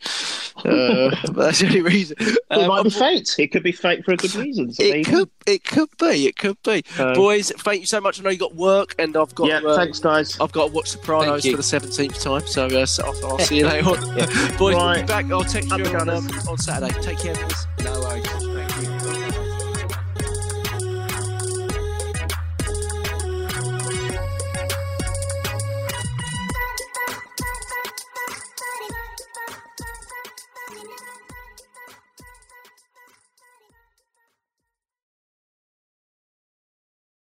Uh, [laughs] that's the only reason. it Um, might be fate. It could be fate for a good reason. So there you it go. could, it could be, it could be. So- Boys, thank you so much. I know you got work, and I've got. yeah, uh, thanks, guys. I've got to watch Sopranos for the seventeenth time, so uh, so I'll, I'll see you [laughs] later on. Boys, we'll be back. I'll text you on, um, on Saturday. Take care, boys.